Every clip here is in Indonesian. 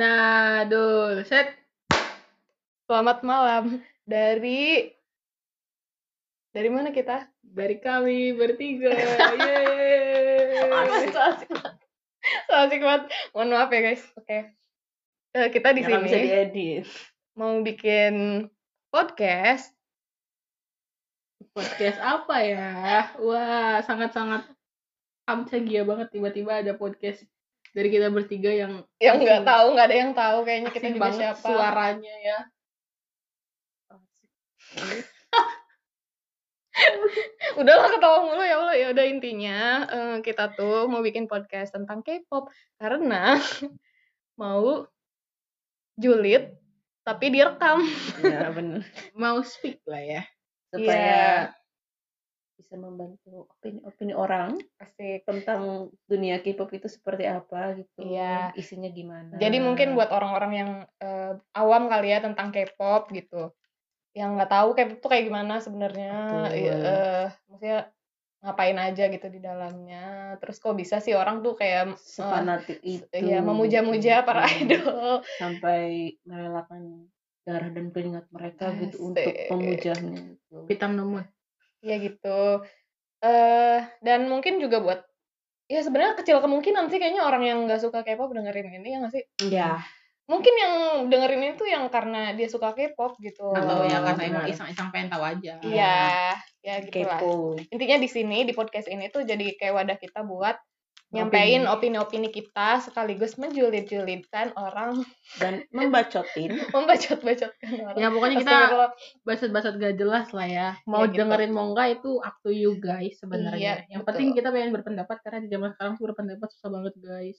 Nah, aduh, set. Selamat malam dari dari mana kita? Dari kami bertiga. Yeay. Asik. So asik banget. So asik banget. Mohon maaf ya guys. Oke. Eh, kita di Nggak sini bisa diedit. mau bikin podcast. Podcast apa ya? Wah, sangat-sangat amcagia banget tiba-tiba ada podcast dari kita bertiga yang Yang nggak tahu, nggak ada yang tahu kayaknya kita juga siapa. suaranya ya. Udahlah ketawa mulu ya Allah. Ya udah intinya eh, kita tuh mau bikin podcast tentang K-pop karena mau julid tapi direkam. Ya benar. Mau speak lah ya. Supaya Iya. Bisa membantu opini-opini orang Asik. tentang dunia K-pop itu seperti apa gitu. Iya. Isinya gimana. Jadi mungkin buat orang-orang yang eh, awam kali ya tentang K-pop gitu, yang nggak tahu K-pop tuh kayak gimana sebenarnya, iya, eh, maksudnya ngapain aja gitu di dalamnya. Terus kok bisa sih orang tuh kayak eh, sepanatik itu. ya memuja-muja para gitu. idol. Sampai merelakan darah dan keringat mereka gitu untuk Asik. memujanya gitu. Hitam nemun. Ya gitu. Eh dan mungkin juga buat ya sebenarnya kecil kemungkinan sih kayaknya orang yang nggak suka K-pop dengerin ini ya nggak sih? Ya, Mungkin yang dengerin ini tuh yang karena dia suka K-pop gitu. Atau ya karena benar. emang iseng-iseng pengen tahu aja. Iya, ya gitu kepo. Intinya di sini di podcast ini tuh jadi kayak wadah kita buat nyampein opini-opini kita sekaligus menjulid-julidkan orang, Dan membacotin membacot-bacotkan orang. Ya pokoknya kita baset-baset gak jelas lah ya. Mau Ya, gitu. dengerin mau enggak itu up to you guys sebenarnya. Iya, yang betul. penting kita pengen berpendapat karena di zaman sekarang tuh berpendapat susah banget guys.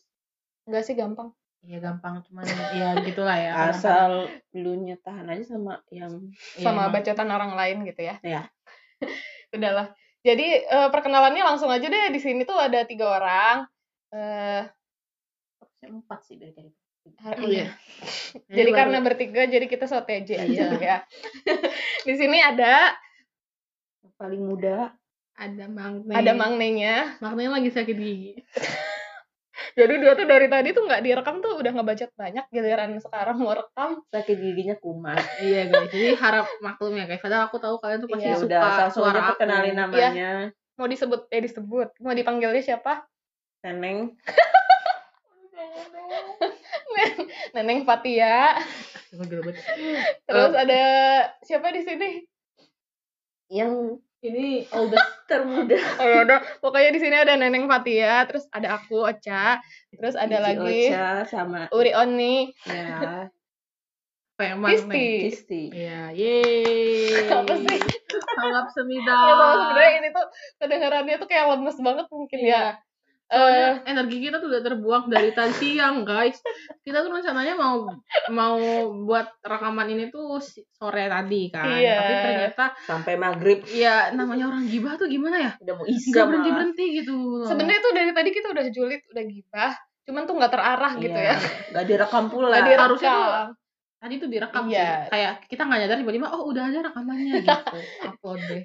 Enggak sih gampang. Iya gampang cuman ya gitulah ya. asal dulunya tahan aja sama yang sama emang. bacotan orang lain gitu ya. Ya. Udahlah. Jadi eh, perkenalannya langsung aja deh di sini tuh ada tiga orang. Eh empat sih dari tadi. Oh, iya. Jadi baru- karena bertiga jadi kita soteje aja Iya. ya. di sini ada Yang paling muda ada Magne. ada Mangnenya. Magne lagi sakit gigi. Jadi dia tuh dari tadi tuh nggak direkam tuh udah ngebacot banyak giliran sekarang mau rekam. sakit giginya kumat. iya guys. Jadi harap maklum ya guys. Padahal aku tahu kalian tuh pasti Iya, Ya suka udah langsung suara aku. perkenalin namanya. Mau disebut eh disebut. Mau dipanggilnya siapa? Neneng. Neneng Fatia. Terus ada siapa di sini? Yang Ini oldest termuda. Oh ya udah, pokoknya di sini ada Neneng Fatia, terus ada aku Ocha, terus ada Cici lagi Ocha sama Uri Oni. ya apa yang? Kisti. Kisti. Iya, yeay. Apa sih? Anggap Ya semida. tahu sebenarnya ini tuh kedengarannya tuh kayak lemes banget mungkin ya. Eh, Soalnya energi kita tuh udah terbuang dari tadi siang, guys. Kita tuh rencananya mau mau buat rekaman ini tuh sore tadi kan. Iya. Tapi ternyata Sampai maghrib ya namanya orang gibah tuh gimana ya? udah mau Gak isa berhenti berhenti gitu. sebenarnya tuh dari tadi kita udah julid, udah gibah, cuman tuh nggak terarah gitu Iya. ya. Gak direkam pula. Nggak direkam. Harusnya tuh tadi tuh direkam Iya. sih. Kayak kita nggak nyadar tiba-tiba oh udah ada rekamannya gitu. Upload deh.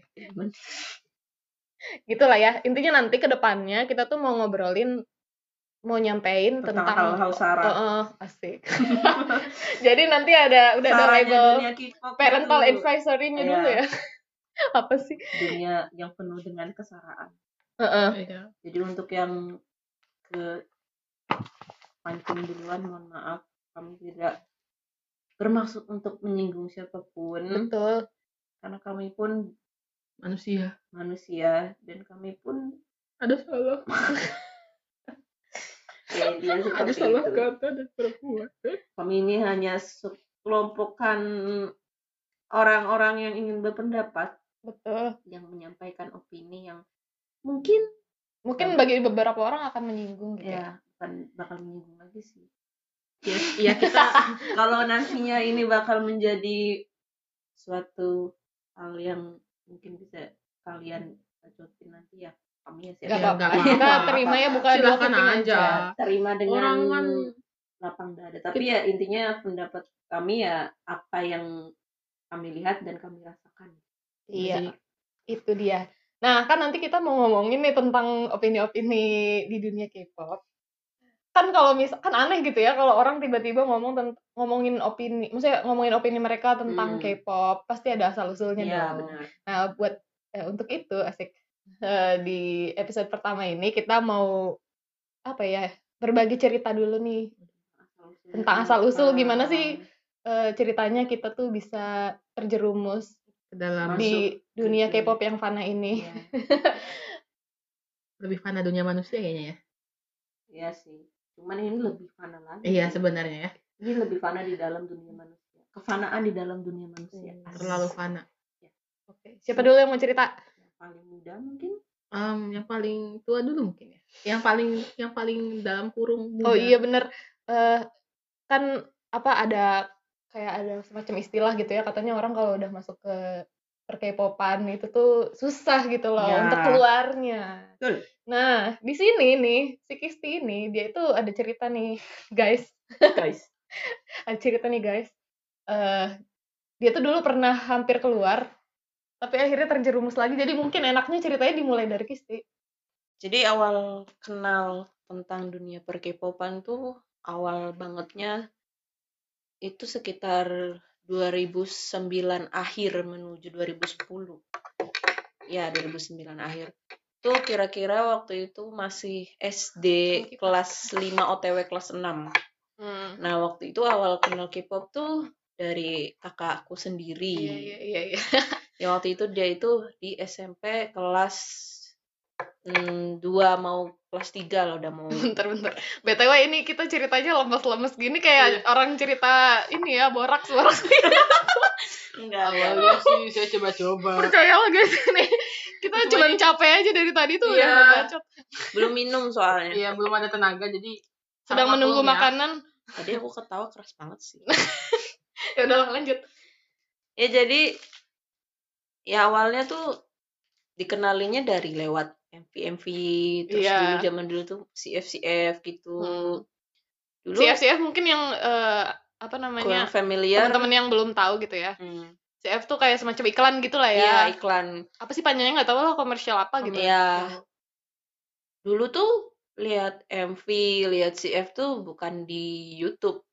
Gitu lah ya. Intinya nanti ke depannya kita tuh mau ngobrolin mau nyampein Tentang tentang, hal-hal sara. Oh, oh, asik. Jadi nanti ada udah ada Saranya label dunia K-pop parental advisory-nya Iya. dulu ya. Apa sih? dunia yang penuh dengan kesaraan. Heeh. Iya. Jadi untuk yang ke pancing duluan mohon maaf kami tidak bermaksud untuk menyinggung siapa pun Betul. karena kami pun Manusia. manusia dan kami pun Ada salah. ya Ada salah itu. kata dan perempuan. Kami ini hanya sekelompokan orang-orang yang ingin berpendapat Betul. yang menyampaikan opini yang mungkin Mungkin bagi beberapa orang akan menyinggung gitu. ya ya. bukan bakal menyinggung lagi sih. Ya, ya kita Kalau nantinya ini bakal menjadi suatu hal yang mungkin bisa kalian bacotin nanti ya kami ya Gak siap Ya, apa-apa. Kita apa-apa. terimanya bukan dua Silakan kuping aja. terima dengan Orang kan lapang dada. Tapi ya intinya pendapat kami ya apa yang kami lihat dan kami rasakan. Iya, itu dia. Nah, kan nanti kita mau ngomongin nih tentang opini-opini di dunia K-pop. Kan kalau misal kan aneh gitu ya kalau orang tiba-tiba ngomong ngomongin opini maksudnya ngomongin opini mereka tentang Hmm. K-pop pasti ada asal usulnya Iya dong benar. nah buat eh, untuk itu asik Eh, di episode pertama ini kita mau apa ya berbagi cerita dulu nih Tentang asal-usul, gimana sih? Eh, ceritanya kita tuh bisa terjerumus ke dalam Masuk di dunia K-pop yang fana ini Iya. lebih fana dunia manusia kayaknya ya Iya sih. Cuman ini lebih fana lagi. iya sebenarnya ya Ini lebih fana di dalam dunia manusia. Kefanaan di dalam dunia manusia. Hmm, Asik. terlalu fana Oke, siapa dulu yang mau cerita Yang paling muda mungkin. Em, yang paling tua dulu mungkin ya yang paling yang paling dalam kurung muda. Oh iya bener Eh, kan apa ada kayak ada semacam istilah gitu ya katanya orang kalau udah masuk ke per K-popan itu tuh susah gitu loh Ya. untuk keluarnya. Betul. Nah di sini nih si Kisti ini dia itu ada cerita nih guys, Guys. ada cerita nih guys. Eh dia tuh dulu pernah hampir keluar tapi akhirnya terjerumus lagi jadi mungkin enaknya ceritanya dimulai dari Kisti. Jadi awal kenal tentang dunia per K-popan tuh awal bangetnya itu sekitar 2009 akhir menuju 2010. Ya, 2009 akhir. Tuh kira-kira waktu itu masih SD kelas 5 OTW kelas 6. Nah, waktu itu awal kenal K-pop tuh dari kakakku sendiri. Iya iya iya. iya. Ya waktu itu dia itu di SMP kelas mm, 2 mau kelas 3 lah udah mau. bentar bentar btw ini kita ceritanya lemes-lemes gini kayak orang cerita ini ya borak Enggak, awalnya sih saya coba-coba percaya lah guys ini kita Cuma capek aja dari tadi tuh Iya. udah bacot Belum minum soalnya. iya belum ada tenaga jadi sedang menunggu ya. makanan Tadi aku ketawa keras banget sih. ya udah lanjut ya jadi ya awalnya tuh dikenalinya dari lewat MV MV terus Iya. dulu zaman dulu tuh CF CF gitu. Hmm. Dulu CF CF mungkin yang eh, apa namanya familiar. teman-teman yang belum tahu gitu ya Hmm. CF tuh kayak semacam iklan gitu lah Iya, ya iklan. apa sih panjangnya nggak tahu lah komersial apa gitu Iya. Dulu tuh lihat MV, lihat CF tuh bukan di YouTube.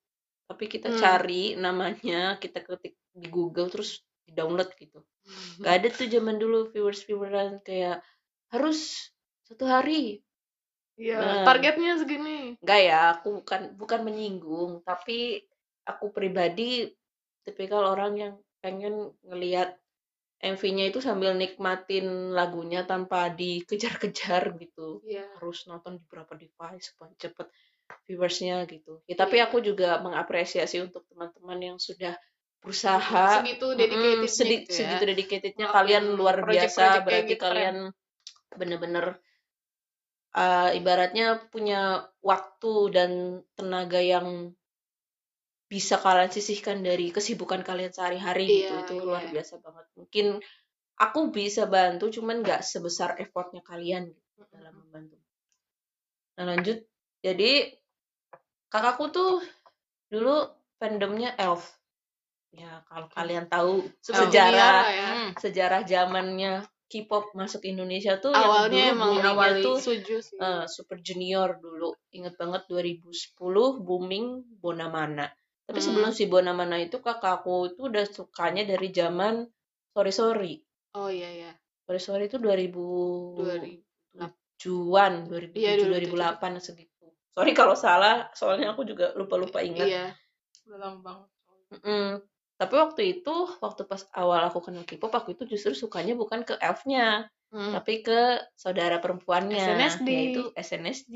Tapi kita Hmm. cari namanya, kita ketik di Google terus di-download gitu. Gak ada tuh zaman dulu viewers-vieweran kayak harus satu hari. Iya, Nah. targetnya segini Enggak ya, aku bukan bukan menyinggung, tapi aku pribadi tipikal orang yang pengen ngelihat MV-nya itu sambil nikmatin lagunya tanpa dikejar-kejar gitu. Iya. Harus nonton di berapa device supaya cepet viewersnya gitu. Ya, tapi Iya. aku juga mengapresiasi untuk teman-teman yang sudah berusaha segitu Mm, dedicated sedi- gitu ya. segitu dedicatednya kalian luar project-project biasa kayak berarti gitu, kalian bener-bener uh, ibaratnya punya waktu dan tenaga yang bisa kalian sisihkan dari kesibukan kalian sehari-hari gitu. Iya, itu iya. luar biasa banget. Mungkin aku bisa bantu cuman nggak sebesar effortnya kalian gitu dalam membantu. Nah lanjut. Jadi kakakku tuh dulu fandomnya elf. Ya kalau kalian tahu sejarah ya. Hmm, sejarah zamannya K-pop masuk Indonesia tuh awalnya yang dulu awalnya tuh suju sih. eh, Super Junior dulu. Inget banget 2010 booming Bonamana tapi Hmm. sebelum si Bonamana itu kakakku itu udah sukanya dari zaman Sorry Sorry oh iya iya Sorry Sorry itu 2000 2000 juan 2007 Iya, 2008 segitu sorry kalau salah soalnya aku juga lupa-lupa ingat iya udah lama banget Mm-mm. Tapi waktu itu, waktu pas awal aku kenal K-pop, aku itu justru sukanya bukan ke elfnya, Hmm. tapi ke saudara perempuannya, SNSD. yaitu SNSD.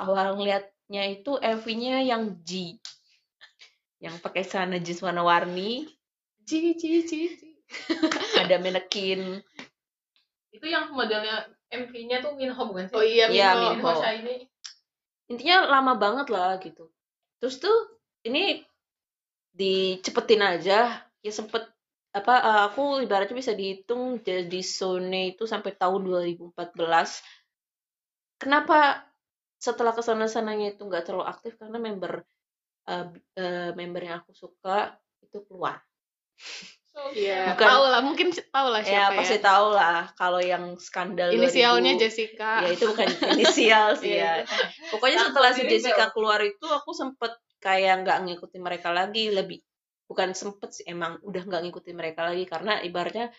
Awal ngeliatnya itu MV-nya yang G, yang pakai celana jeans warna-warni, ci ci ci ci. ada manekin, itu yang modelnya MV-nya tuh Minho bukan sih oh iya Iya, Minho. Minho. Minho Shiny intinya lama banget lah gitu. Terus tuh ini dicepetin aja, ya sempet apa eh, aku ibaratnya bisa dihitung jadi Sone itu sampai tahun 2014. Kenapa setelah ke sana sananya itu nggak terlalu aktif karena member eh, eh, member yang aku suka itu keluar. Iya, Bukan- tahu lah, mungkin tahu lah ya siapa pasti ya. tahu lah kalau yang skandal Inisialnya 2000 Jessica. ya itu bukan inisial sih Iya, ya pokoknya Takut setelah si Jessica keluar itu aku sempet kayak nggak ngikutin mereka lagi lebih bukan sempet sih emang udah nggak ngikutin mereka lagi karena ibaratnya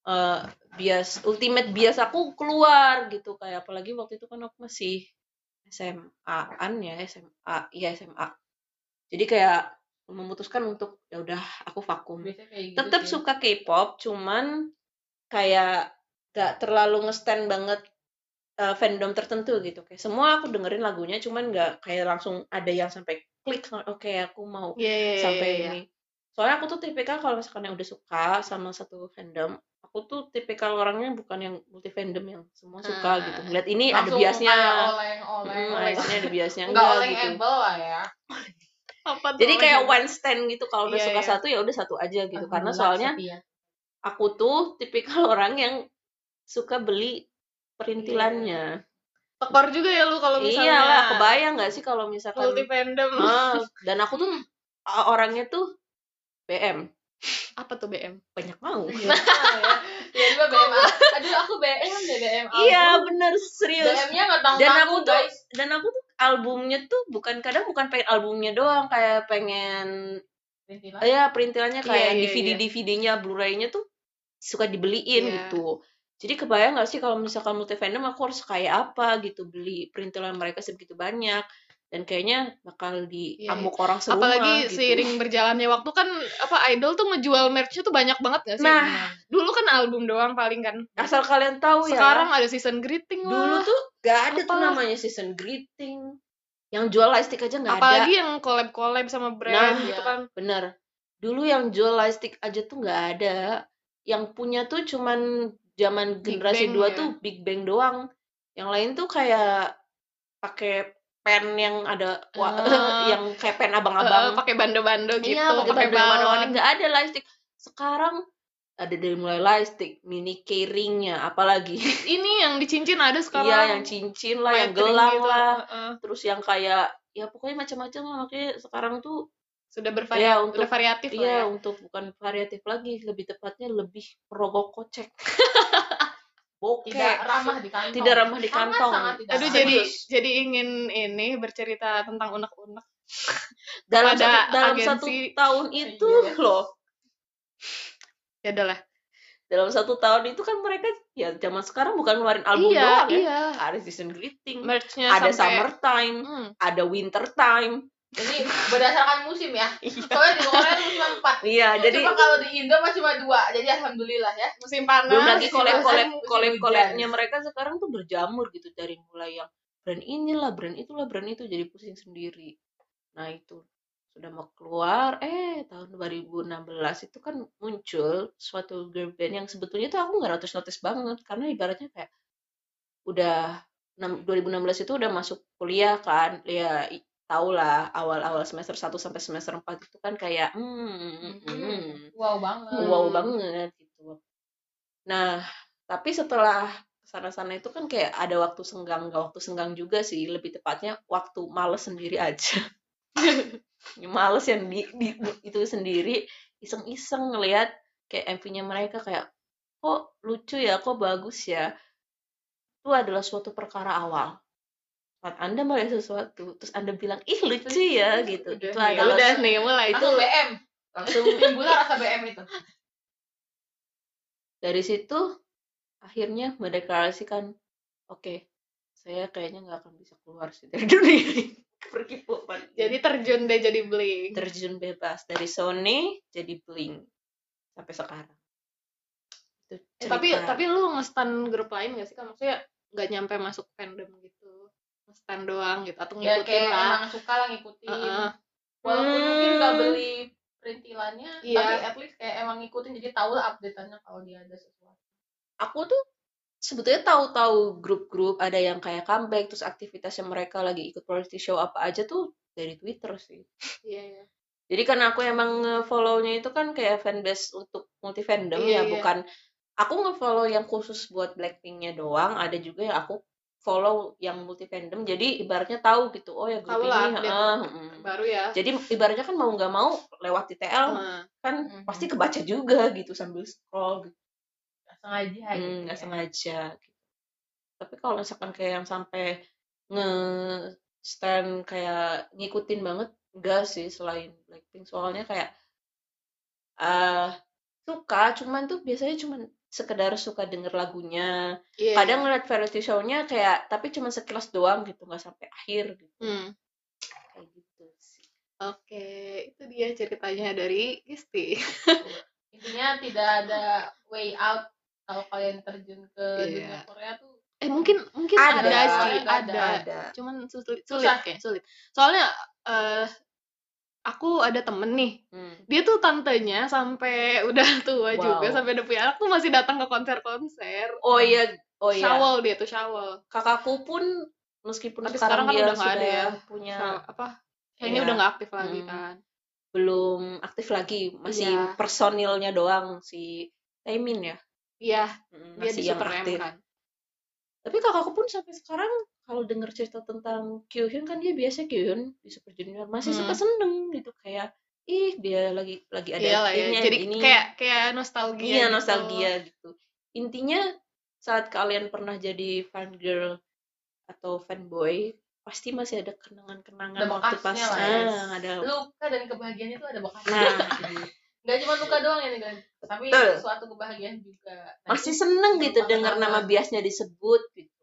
eh bias ultimate bias aku keluar gitu kayak apalagi waktu itu kan aku masih SMA-an ya SMA iya SMA jadi kayak memutuskan untuk ya udah aku vakum gitu tetap sih. suka K-pop cuman kayak gak terlalu nge-stand banget eh, fandom tertentu gitu kayak semua aku dengerin lagunya cuman gak kayak langsung ada yang sampai klik oke aku mau Iya, iya, iya, sampai iya. ini soalnya aku tuh tipikal kalau misalkan yang udah suka sama satu fandom aku tuh tipikal orangnya bukan yang multi fandom yang semua suka Ah. gitu ngeliat ini ada Langsung biasnya kayak oleng-oleng. Mm, oleng. ini ada biasnya Enggak enggak oleng gitu lah ya. Apa tuh jadi kayak one stand gitu kalau udah Iya, suka iya. satu ya udah satu aja gitu Aku karena soalnya setia. aku tuh tipikal orang yang suka beli perintilannya. tekor juga ya lu kalau misalnya Iyalah, kebayang nggak sih kalau misalkan multi fandom. Ah, dan aku tuh ah, orangnya tuh BM Apa tuh BM? banyak mau. Iya ya. Iya juga BM. Aduh aku BM deh BM. Iya bener serius. BM-nya nggak tahu Dan aku tuh guys. dan aku tuh albumnya tuh bukan kadang bukan pengen albumnya doang kayak pengen Perintilan. ya perintilannya Iya, kayak iya, DVD iya. DVD-nya Blu-ray-nya tuh suka dibeliin Iya. gitu. Jadi kebayang gak sih kalau misalkan multi fandom aku harus kayak apa gitu beli perintilan mereka sebegitu banyak dan kayaknya bakal Iya, diamuk orang serumah Apalagi gitu. seiring berjalannya waktu kan apa idol tuh ngejual merch-nya tuh banyak banget gak sih? Nah. dulu kan album doang paling kan. asal kalian tahu Sekarang ya ada season greeting dulu lah. tuh gak ada tuh Apalah. namanya season greeting yang jual lightstick aja nggak ada Apalagi yang collab-collab sama brand Nah, gitu iya. kan. bener dulu yang jual lightstick aja tuh nggak ada yang punya tuh cuman zaman Big generasi Bang dua ya. tuh Big Bang doang yang lain tuh kayak pakai pen yang ada Ah. yang kayak pen abang-abang pakai bando-bando gitu, iya pakai pakai band warna-warni balon. nggak ada lightstick sekarang ada dari mulai lightstick mini keyringnya apalagi Ini yang dicincin ada sekarang. iya yang cincin lah yang gelang gitu. lah Heeh. terus yang kayak ya pokoknya macam-macam lah makanya sekarang tuh Sudah bervari Iya, untuk- udah variatif lah Iya, ya. untuk bukan variatif lagi, lebih tepatnya lebih perogok kocek. Bokeh. Tidak ramah di kantong. Tidak ramah di Sangat, kantong. sangat tidak Aduh ramah. jadi Serius. jadi ingin ini bercerita tentang unek-unek. dalam satu, dalam satu tahun itu Iya. loh. Ya adalah. Dalam satu tahun itu kan mereka ya zaman sekarang bukan ngeluarin album iya, doang ya. iya. Ada season greeting, Merch-nya ada sampai summertime, Hmm. ada winter time. Jadi berdasarkan musim ya. Soalnya di Korea cuma empat. Iya, jadi Cuma kalau di Indo mah cuma dua. Jadi alhamdulillah ya. musim panas. belum lagi musim musim collab-collabnya mereka sekarang tuh berjamur gitu dari mulai yang brand inilah brand itulah brand itu jadi pusing sendiri nah itu sudah mau keluar eh tahun 2016 itu kan muncul suatu girl band yang sebetulnya tuh aku nggak notice notice banget karena ibaratnya kayak udah enam- 2016 itu udah masuk kuliah kan ya i- tau lah awal-awal semester 1 sampai semester 4 itu kan kayak hmm, hmm, Wow banget. wow Hmm. banget gitu. Nah, tapi setelah sana-sana itu kan kayak ada waktu senggang, nggak waktu senggang juga sih, lebih tepatnya waktu males sendiri aja. males yang di, di- itu sendiri, iseng-iseng ngelihat kayak MV-nya mereka kayak kok lucu ya, kok bagus ya. Itu adalah suatu perkara awal. Saat Anda melihat sesuatu, terus Anda bilang, ih lucu ya, gitu. Udah itu nih, adalah udah nih mulai itu. Langsung BM. langsung Timbullah rasa BM itu. dari situ akhirnya mendeklarasikan oke saya kayaknya nggak akan bisa keluar sih dari dunia ini pergi popan Jadi terjun deh jadi bling. terjun bebas dari Sony jadi Blink sampai sekarang itu Eh, tapi tapi lu nge-stand grup lain gak sih kan maksudnya nggak nyampe masuk fandom gitu nge-stand doang gitu atau Ya ngikutin kayak lah emang suka lah ngikutin. Heeh. Walaupun Hmm. mungkin nggak beli perintilannya, Iya. tapi at least kayak emang ngikutin jadi tahu lah update-annya kalau dia ada sesuatu. aku tuh sebetulnya tahu-tahu grup-grup ada yang kayak comeback terus aktivitasnya mereka lagi ikut variety show apa aja tuh dari Twitter sih iya iya Jadi karena aku emang nge-follow-nya itu kan kayak fanbase untuk multi fandom Iya, ya, iya. bukan aku nge-follow yang khusus buat Blackpink-nya doang, ada juga yang aku follow yang multi fandom jadi ibaratnya tahu gitu oh ya grup Tahu lah, ini update. ah, mm. baru ya jadi ibaratnya kan mau nggak mau lewat TTL Nah, kan Mhm. pasti kebaca juga gitu sambil scroll gitu Nggak sengaja Hmm, gitu nggak ya. sengaja gitu. tapi kalau misalkan kayak yang sampai nge stand kayak ngikutin banget enggak sih selain Blackpink soalnya kayak eh suka cuman tuh biasanya cuman sekedar suka denger lagunya iya. kadang ngeliat variety show-nya kayak tapi cuman sekilas doang gitu nggak sampai akhir gitu Hmm. kayak gitu sih Oke, itu dia ceritanya dari Gisti. intinya tidak ada way out kalau kalian terjun ke Iya. dunia Korea tuh Eh mungkin mungkin Ada, ada, sih, ada, ada. ada Cuman sulit, sulit Susah. kayak sulit. Soalnya eh aku ada temen nih, Hmm. dia tuh tantenya sampai udah tua Wow. juga, sampai udah punya anak tuh masih datang ke konser-konser. oh iya oh iya Syawal dia tuh Syawal. kakakku pun meskipun Tapi sekarang, sekarang kan udah nggak ada ya. punya apa? Kayaknya Iya. udah nggak aktif lagi Mm. kan. belum aktif lagi masih Iya. personilnya doang si Taemin ya Iya, Mm, dia di masih yang Super M aktif kan. tapi kakakku pun sampai sekarang kalau denger cerita tentang Kyuhyun kan dia biasa Kyuhyun di Super Junior masih Hmm. suka seneng gitu kayak ih dia lagi lagi ada Iya lah ya. ini, Jadi ini. kayak kayak nostalgia. iya gitu. nostalgia gitu intinya saat kalian pernah jadi fan girl atau fanboy pasti masih ada kenangan-kenangan Ada waktu pas bekasnya lah ya. ah, ada luka dan kebahagiaan itu ada bakatnya nah nggak cuma luka doang ya nih kan tapi Betul. suatu kebahagiaan juga Nah, masih itu seneng gitu dengar nama biasnya disebut gitu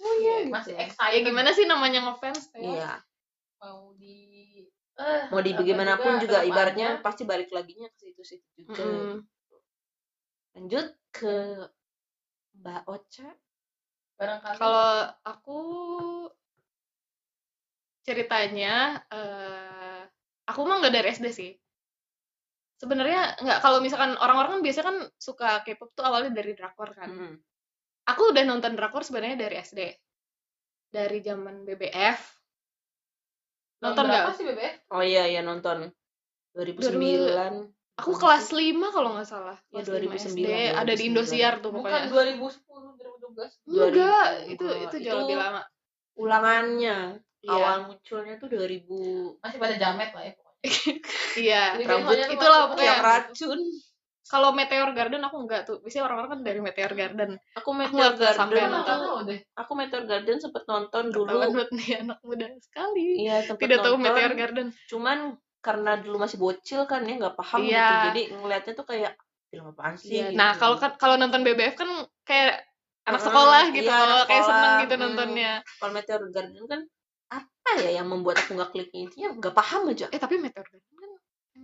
oh iya masih gitu. excited Ya gimana sih namanya ngefans ya? iya mau di eh, mau di bagaimanapun juga, tetap ibaratnya aja. pasti balik laginya ke situ-situ juga Mm-mm. lanjut ke Mbak Ocha barangkali Kalau aku ceritanya eh aku mah nggak dari SD sih. Sebenarnya nggak kalau misalkan orang-orang kan biasanya kan suka K-pop tuh awalnya dari drakor kan. Mm. Aku udah nonton drakor sebenarnya dari SD. Dari zaman BBF. Nonton berapa nggak? sih BBF oh iya iya nonton 2009 Aku kelas 5 kalau nggak salah. Ya, Kelas 5 2009, SD. Ada di 2009. Indosiar tuh bukan pokoknya. 2010 2012 Enggak, 2000. itu itu jauh Itu lebih lama. ulangannya Iya. awal munculnya tuh 2000 masih pada jamet lah ya pokoknya Iya. Rambut itulah pokoknya. yang racun Kalau Meteor Garden aku enggak tuh. Biasanya orang-orang kan dari Meteor Garden. aku Meteor sampai Garden Aku nonton. tahu aku Meteor Garden sempet nonton dulu Ketahuan buat nih anak muda sekali. iya Tidak tahu nonton Meteor Garden. cuman karena dulu masih bocil kan ya nggak paham Iya. gitu jadi ngelihatnya tuh kayak film apaan sih Iya. gitu. Nah, kalau kan kalau nonton BBF kan kayak anak Mm, sekolah gitu iya, kayak seneng gitu Mm. nontonnya. kalau Meteor Garden kan apa ya yang membuat aku nggak klik intinya nggak paham aja Eh, tapi Meteor Garden kan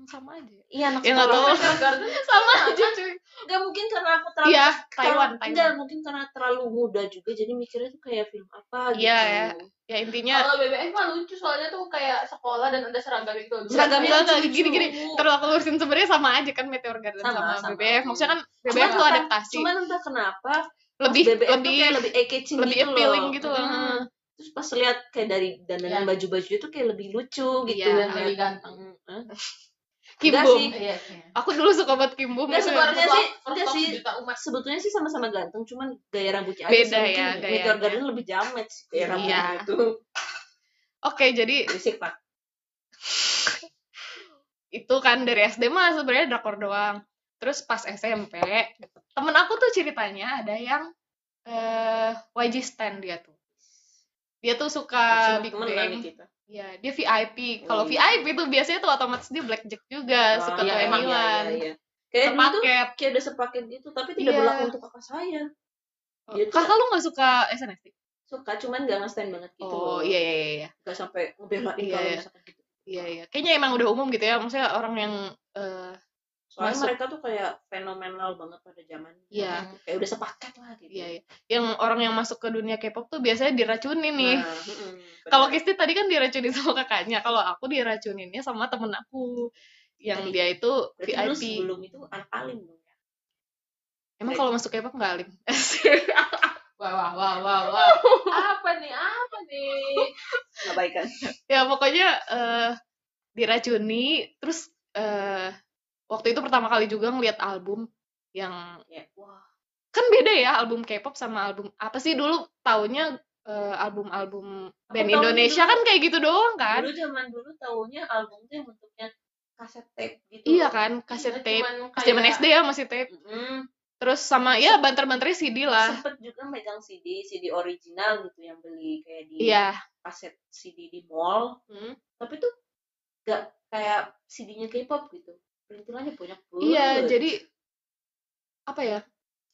sama aja. ya? iya anak Ya, nggak sekolah tahu. Meteor Garden Sama aja, cuy. nggak mungkin karena aku terlalu Iya, terlalu- Taiwan, Taiwan. mungkin karena terlalu muda juga jadi mikirnya tuh kayak film apa gitu Iya, ya. Ya intinya kalau BBF mah lucu soalnya tuh kayak sekolah dan ada seragam itu Seragam enggak, lucu-lucu. gini-gini. Terus aku lurusin sebenarnya sama aja kan Meteor Garden Sama, sama, sama. BBF. Maksudnya kan BBF Cuman tuh adaptasi. cuman entah kenapa lebih pas BBF tuh lebih kayak lebih eye-catching lebih gitu appealing loh. gitu loh. Mm. terus pas lihat kayak dari dandanan Iya. baju-baju itu kayak lebih lucu gitu Iya, dan lebih ganteng Kim Enggak Bum. sih. iya iya. Aku dulu suka banget Kim Bum. Enggak, itu. sebenarnya sih, enggak sih. sebetulnya sih sama-sama ganteng cuman gaya rambutnya aja Beda sih. ya, gayanya. Meteor Garden lebih jamet sih gaya Iya. rambutnya itu Oke, jadi berisik pak itu kan dari SD mah sebenarnya drakor doang. Terus pas SMP, temen aku tuh ceritanya ada yang eh YG Stan dia tuh. Dia tuh suka Cuma Big Bang. kita Iya, dia VIP. Kalau Oh, iya. VIP tuh biasanya tuh otomatis dia Blackjack juga, suka iya, emang, iya, iya, iya. kayak Sepaket. kayak udah sepaket gitu tapi tidak Iya. berlaku untuk kakak saya tuh Kakak lu gak suka SNSD? suka cuman gak nge-stand banget gitu Oh, loh. iya iya iya. gak sampai ngebelain Iya, kalau iya. misalkan gitu Iya iya. Kayaknya emang udah umum gitu ya. Maksudnya orang yang eh soalnya Masuk. mereka tuh kayak fenomenal banget pada zaman Iya. kayak udah sepaket lah gitu iya iya. Yang orang yang masuk ke dunia K-pop tuh biasanya diracunin nih. Nah, mm-mm, Kalau. Kisti tadi kan diracunin sama kakaknya. Kalau aku diracuninnya sama temen aku. Yang Tadi. dia itu VIP. sebelum itu anak alim dong ya Emang kalau masuk K-pop nggak alim? wah wah wah wah wah apa nih apa nih nggak baik kan ya pokoknya eh diracuni. Terus eh waktu itu pertama kali juga ngeliat album yang ya wah kan beda ya album K-pop sama album apa sih dulu taunya eh, album-album band Indonesia dulu- kan kayak gitu doang kan Dulu zaman dulu taunya album tuh yang bentuknya kaset tape gitu. iya kan kaset tape pas zaman SD ya masih tape Mm, terus sama ya banter-banternya CD lah sempet juga megang CD, CD original gitu yang beli kayak di iya kaset CD di mall. Hmm. Tapi tuh gak kayak CD-nya K-pop gitu. Perintilannya banyak banget. iya jadi apa ya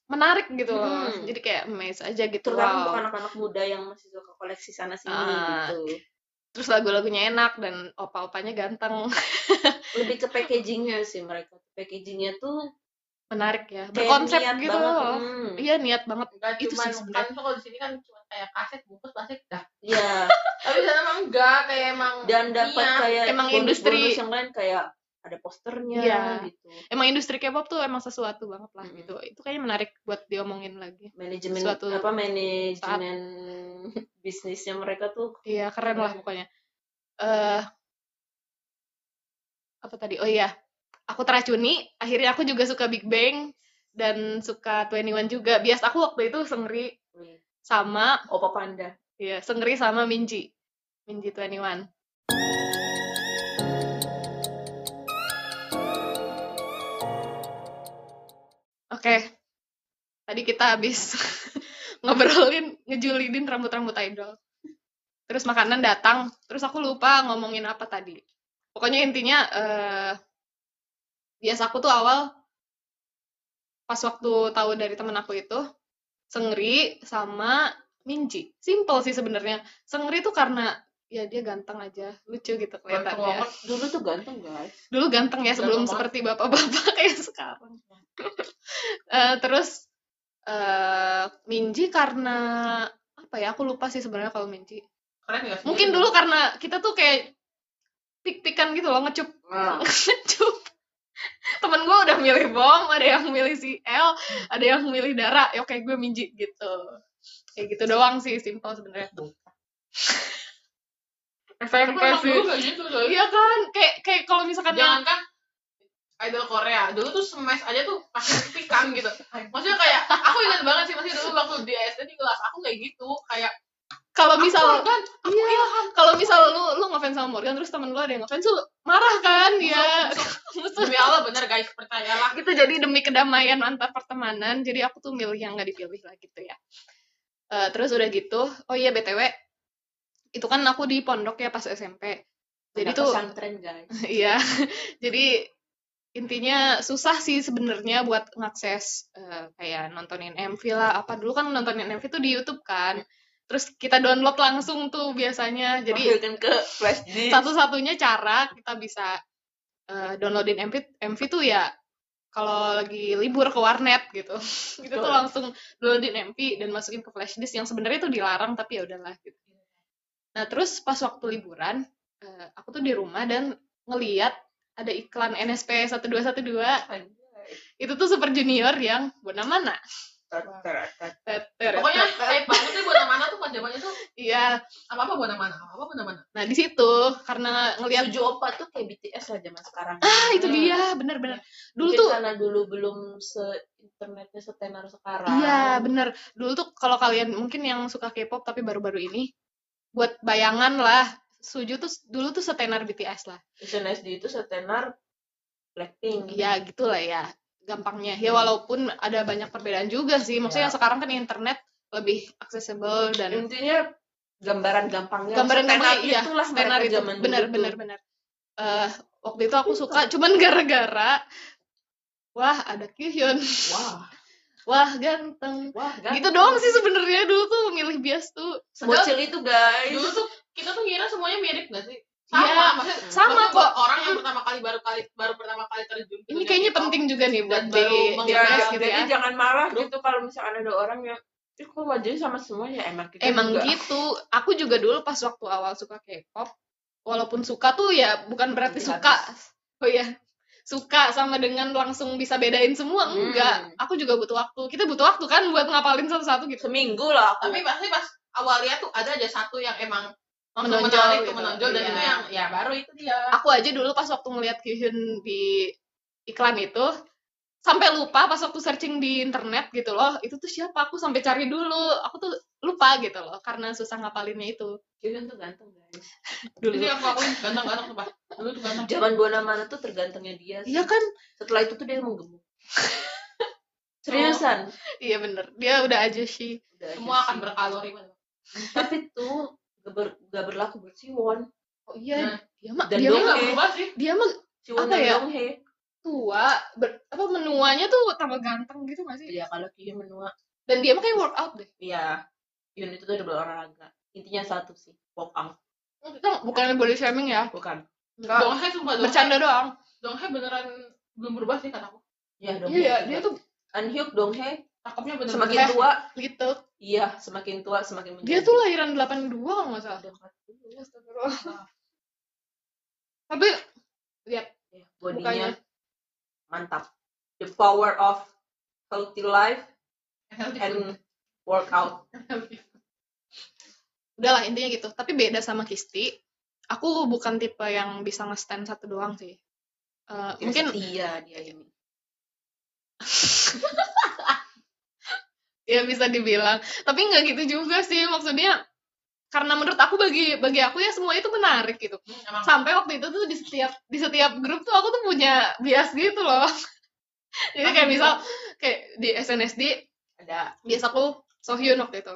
menarik gitu loh Hmm. jadi kayak amazed aja gitu terutama wow. untuk anak-anak muda yang masih suka koleksi sana sini Ah. gitu. terus lagu-lagunya enak dan opa-opanya ganteng Lebih ke packagingnya sih mereka. Packagingnya tuh menarik ya berkonsep niat gitu banget. loh Hmm. iya niat banget Enggak Itu cuman sih sebenarnya. kan kalau di sini kan cuma kayak kaset bungkus plastik dah. Iya. Tapi sana emang enggak kayak emang Dan dapat niat. kayak Emang industri- yang lain kayak ada posternya Iya. gitu. emang industri K-pop tuh emang sesuatu banget lah Mm-mm. gitu. Itu kayaknya menarik buat diomongin lagi. Manajemen Suatu apa manajemen bisnisnya mereka tuh iya keren lah pokoknya. Eh apa tadi? Oh iya aku teracuni. Akhirnya aku juga suka Big Bang dan suka 21 juga. Bias aku waktu itu sengri sama Opa Panda. ya sengri sama Minji. Minji 21 Oke, tadi kita habis ngobrolin, ngejulidin rambut-rambut idol. Terus makanan datang, terus aku lupa ngomongin apa tadi. Pokoknya intinya, eh biasa aku tuh awal pas waktu tahu dari temen aku itu, Sengri sama Minji. Simple sih sebenarnya. Sengri tuh karena ya dia ganteng aja, lucu gitu Ganteng kelihatannya. banget. Dulu tuh ganteng guys. Dulu ganteng ya sebelum Ganteng seperti bapak-bapak kayak sekarang. Eh, terus eh Minji karena apa ya? Aku lupa sih sebenarnya kalau Minji. Keren sih? Mungkin dulu karena kita tuh kayak pik-pikan gitu loh, ngecup Nah, ngecup. Temen gue udah milih bom, ada yang milih si L, ada yang milih Dara, ya kayak gue Minji gitu. Kayak gitu doang sih, simple sebenarnya. Sih. dulu gitu loh. Iya kan, kayak kayak kalau misalkan yang Jangan kan idol Korea dulu tuh smash aja tuh pakai pikan gitu. Maksudnya kayak aku ingat banget sih masih dulu waktu di SD di kelas aku kayak gitu kayak kalau misal kan iya kalau misal lu lu ngefans sama Morgan terus temen lu ada yang ngefans lu marah kan? Ya demi Allah bener guys percayalah. Gitu jadi demi kedamaian antar pertemanan jadi aku tuh milih yang nggak dipilih lah gitu ya. Eh, terus udah gitu oh iya btw itu kan aku di pondok ya pas SMP jadi anak tuh pesantren guys. iya. Jadi intinya susah sih sebenarnya buat ngakses eh, kayak nontonin MV lah. Apa dulu kan nontonin MV tuh di YouTube kan. Terus kita download langsung tuh biasanya. Jadi ke satu-satunya cara kita bisa eh, downloadin MV MV tuh ya kalau lagi libur ke warnet gitu. Itu tuh langsung downloadin MV dan masukin ke flash disk yang sebenarnya itu dilarang tapi ya udahlah gitu nah terus pas waktu liburan eh, aku tuh di rumah dan ngeliat ada iklan NSP 1212 itu tuh super junior yang buat mana pokoknya hype banget sih buat mana tuh pas zamannya tuh iya. apa apa buat mana apa apa buat mana nah di situ karena ngeliat Suju Opa tuh kayak BTS lah zaman sekarang. ah itu dia. Bener-bener dulu Mungkin tuh karena dulu belum se internetnya setenar sekarang. Iya, bener. Dulu tuh kalau kalian mungkin yang suka K-pop tapi baru-baru ini, buat bayangan lah, Suju tuh dulu tuh setenar BTS lah. SNSD itu setenar Blackpink. Ya gitulah ya, gampangnya. Ya walaupun ada banyak perbedaan juga sih. Maksudnya Ya. sekarang kan internet lebih accessible dan Intinya gambaran gampangnya. gambaran setenar gambar iya, itulah setenar itu. tuh. bener, bener. Eh, waktu itu aku suka, cuman gara-gara Wah, ada Kyuhyun. Wah, Wah, ganteng. wah, Gitu doang sih sebenarnya dulu tuh milih bias tuh. Bocil itu guys. dulu tuh kita tuh ngira semuanya mirip gak sih Iya, sama maksudnya sama kok. orang yang pertama kali baru kali baru pertama kali terjun Ini kayaknya penting juga nih buat di, baru di Ya, gitu jadi ya. jangan marah gitu kalau misalkan ada orang yang Ih, kok wajahnya sama semua ya emang kita Emang juga. gitu. Aku juga dulu pas waktu awal suka K-pop, walaupun suka tuh ya bukan berarti suka. Oh iya. Suka sama dengan langsung bisa bedain semua Hmm. enggak. Aku juga butuh waktu. Kita butuh waktu kan buat ngapalin satu-satu gitu. seminggu lah aku. tapi pasti pas awal lihat tuh ada aja satu yang emang langsung Menonjol menarik gitu. menonjol dan Iya. itu yang ya baru itu dia Aku aja dulu pas waktu ngeliat Kyuhyun di iklan itu sampai lupa pas waktu searching di internet gitu loh itu tuh siapa aku sampai cari dulu aku tuh lupa gitu loh karena susah ngapalinnya itu Kyuhyun tuh ganteng guys dulu Jadi aku akuin ganteng-ganteng sumpah. Dulu tuh ganteng. zaman buana mana tuh tergantengnya dia sih. iya kan setelah itu tuh dia menggemuk seriusan iya bener dia udah aja sih Udah aja Semua akan sih. berkalori. tapi tuh gak, ber, gak berlaku buat Siwon oh iya Nah. dia mah Dan dia Dia mah nggak berubah sih. dia mah Siwon Apa ya? Donghae tua ber- apa menuanya tuh tambah ganteng gitu gak sih Iya kalau Kyuhyun menua dan dia mah kayak workout deh Iya Yun itu tuh udah berolahraga intinya satu sih walk out kita bukan body shaming ya bukan enggak Donghae sumpah Donghae. bercanda doang Donghae beneran belum berubah sih kataku. Iya dong iya dia tuh Anhyuk Donghae Cakepnya bener semakin Eh. tua gitu iya semakin tua semakin menjadi dia tuh lahiran 82 kalau nggak salah Udah 40. Astagfirullah. tapi lihat Ya, bodinya mantap the power of healthy life Healthy food. and workout Healthy. Udahlah intinya gitu. Tapi beda sama Kisti. Aku bukan tipe yang bisa nge-stand satu doang sih. Eh, mungkin iya dia ini. Ya bisa dibilang. Tapi nggak gitu juga sih. Maksudnya karena menurut aku bagi bagi aku ya semua itu menarik gitu. Hmm, emang. Sampai waktu itu tuh di setiap di setiap grup tuh aku tuh punya bias gitu loh. Jadi kayak misal kayak di SNSD ada. bias aku Sohyun waktu itu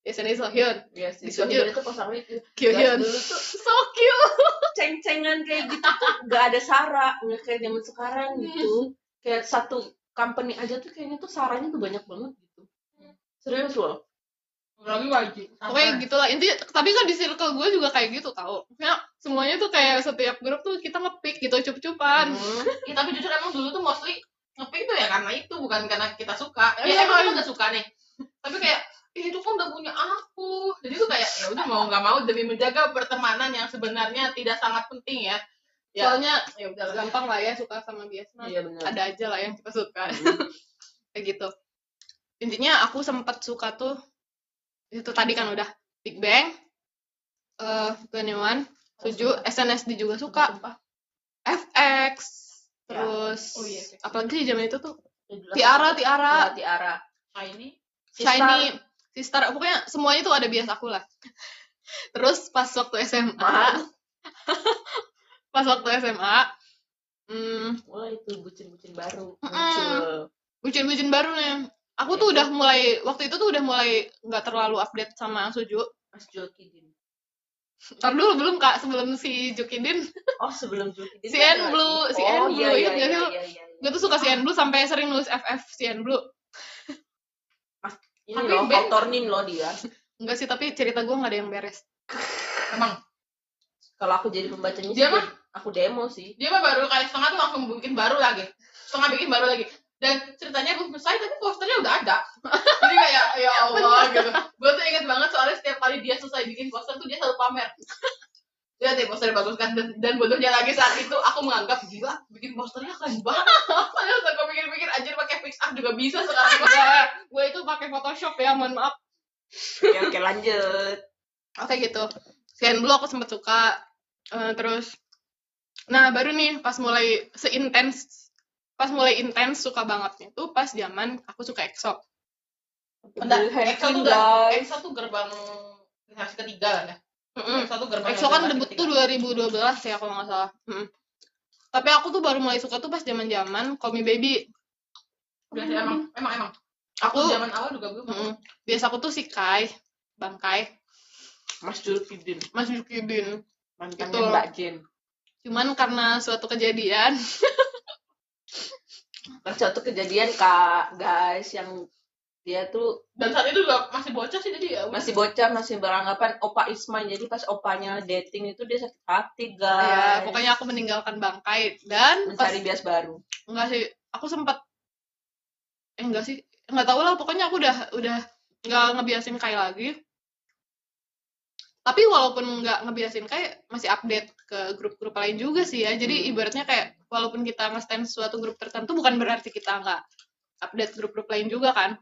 SNSD Sohyun dia sih Di Sohyun itu pasangan itu Kyohyun dulu tuh so cute ceng-cengan kayak gitu tuh gak ada Sara nggak kayak zaman sekarang gitu kayak satu company aja tuh kayaknya tuh Saranya tuh banyak banget gitu serius loh lagi wajib. Pokoknya gitu lah. Intinya, tapi kan di circle gue juga kayak gitu tau. Maksudnya semuanya tuh kayak setiap grup tuh kita ngepick gitu cup-cupan. Hmm. Ya, tapi jujur emang dulu tuh mostly ngepick itu ya karena itu bukan karena kita suka. Ya Iya, emang kita udah suka nih. Tapi kayak "Ih, itu kan udah punya aku. Jadi tuh kayak ya udah mau nggak mau demi menjaga pertemanan yang sebenarnya tidak sangat penting ya. Ya. Soalnya Ya udah gampang lah ya suka sama bias mah. iya benar Ada aja lah yang kita suka. Hmm. kayak gitu. Intinya aku sempat suka tuh itu tadi kan udah Big Bang, eh uh, One, Suju, SNSD juga suka, FX, terus Oh iya, apalagi di zaman itu tuh Judul Tiara? Tiara, Iya, Tiara Shiny. Shiny, Sister, pokoknya semuanya tuh ada bias aku lah. Terus pas waktu SMA, pas waktu SMA, hmm, mulai itu bucin-bucin baru muncul bucin-bucin baru nih. Aku tuh udah mulai waktu itu tuh udah mulai nggak terlalu update sama Suju. Mas Jokidin Ntar dulu belum kak sebelum si Jukidin. oh sebelum Jokidin Si tuh ada N Blue, si oh, N iya, Blue, iya, ingat iya, sih iya, lu? iya, iya. Gue tuh suka si N Blue sampai sering nulis FF si N Blue. Ini Tapi loh autornin loh dia Enggak sih tapi cerita gue nggak ada yang beres. Emang kalau aku jadi pembacanya Dia sih, mah- aku demo sih dia mah baru kayak setengah tuh langsung bikin baru lagi. Setengah bikin baru lagi. Dan ceritanya belum selesai tapi posternya udah ada. Jadi kayak ya Allah gitu. Gue tuh inget banget soalnya setiap kali dia selesai bikin poster tuh dia selalu pamer. Lihat deh posternya bagus kan dan, dan bodohnya lagi saat itu aku menganggap gila bikin posternya keren banget. Padahal aku pikir-pikir anjir pakai PixArt juga bisa sekarang. gue itu pakai Photoshop ya, mohon maaf. ya oke lanjut Oke gitu. Si N Blue aku sempet suka. Eh, terus, nah baru nih pas mulai seintens, pas mulai intens suka bangetnya tuh pas zaman aku suka EXO. Bentar, EXO tuh. EXO tuh gerbang generasi ketiga lah ya. Tuh gerbang EXO kan debut tuh ketiga. 2012 ya kalau nggak salah. Mm. Tapi aku tuh baru mulai suka tuh pas zaman zaman Call Me Baby. Udah sih, emang emang emang. Aku, zaman awal juga belum. mm-mm. biasa aku tuh si Kai, Bang Kai, Mas Jokidin Mas Yukidin. mantannya Gitu. Mbak Jen Cuman karena suatu kejadian, suatu kejadian kak guys yang dia tuh Dan saat itu juga masih bocah sih jadi ya. masih bocah masih beranggapan opa Ismail. Jadi pas opanya dating itu dia sakit hati ya guys pokoknya aku meninggalkan Bang Kai dan pas mencari bias baru. Enggak sih aku sempat eh enggak sih enggak tahu lah. Pokoknya aku udah udah nggak ngebiasin Kai lagi. Tapi walaupun nggak ngebiasin Kai masih update ke grup-grup lain juga sih ya. Jadi Hmm. ibaratnya kayak walaupun kita nge-stand suatu grup tertentu bukan berarti kita nggak update grup-grup lain juga kan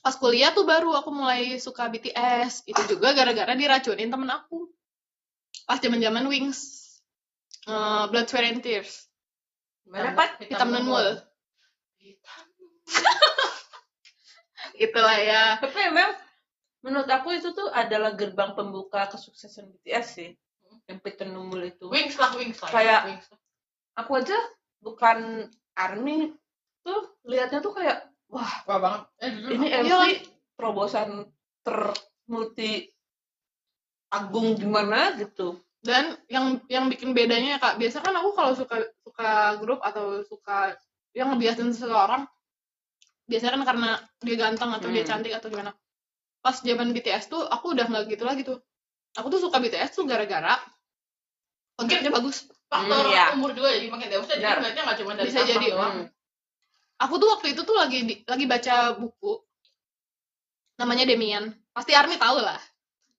pas kuliah tuh baru aku mulai suka BTS itu juga gara-gara diracunin temen aku. Pas zaman-zaman Wings. Eh, Blood Sweat and Tears. Gimana Pat? hitam dan wool. Itulah ya. Tapi emang menurut aku itu tuh adalah gerbang pembuka kesuksesan BTS sih. Yang Peter Numul itu. Wings lah, wings lah. Kayak- Wings. aku aja bukan army tuh lihatnya tuh kayak wah Wah banget. Eh, jujur, ini MC terobosan termulti agung gimana gitu dan yang yang bikin bedanya ya kak biasa kan aku kalau suka suka grup atau suka yang ngebiasain seseorang biasanya kan karena dia ganteng atau dia Hmm. cantik atau gimana pas zaman BTS tuh aku udah nggak gitu lagi tuh aku tuh suka BTS tuh gara-gara konsepnya bagus faktor Hmm, ya. umur juga jadi makin dewasa jadi ngeliatnya nggak cuma dari Bisa jadi, doang. Aku tuh waktu itu tuh lagi di- lagi baca buku. Namanya Demian. Pasti Army tahu lah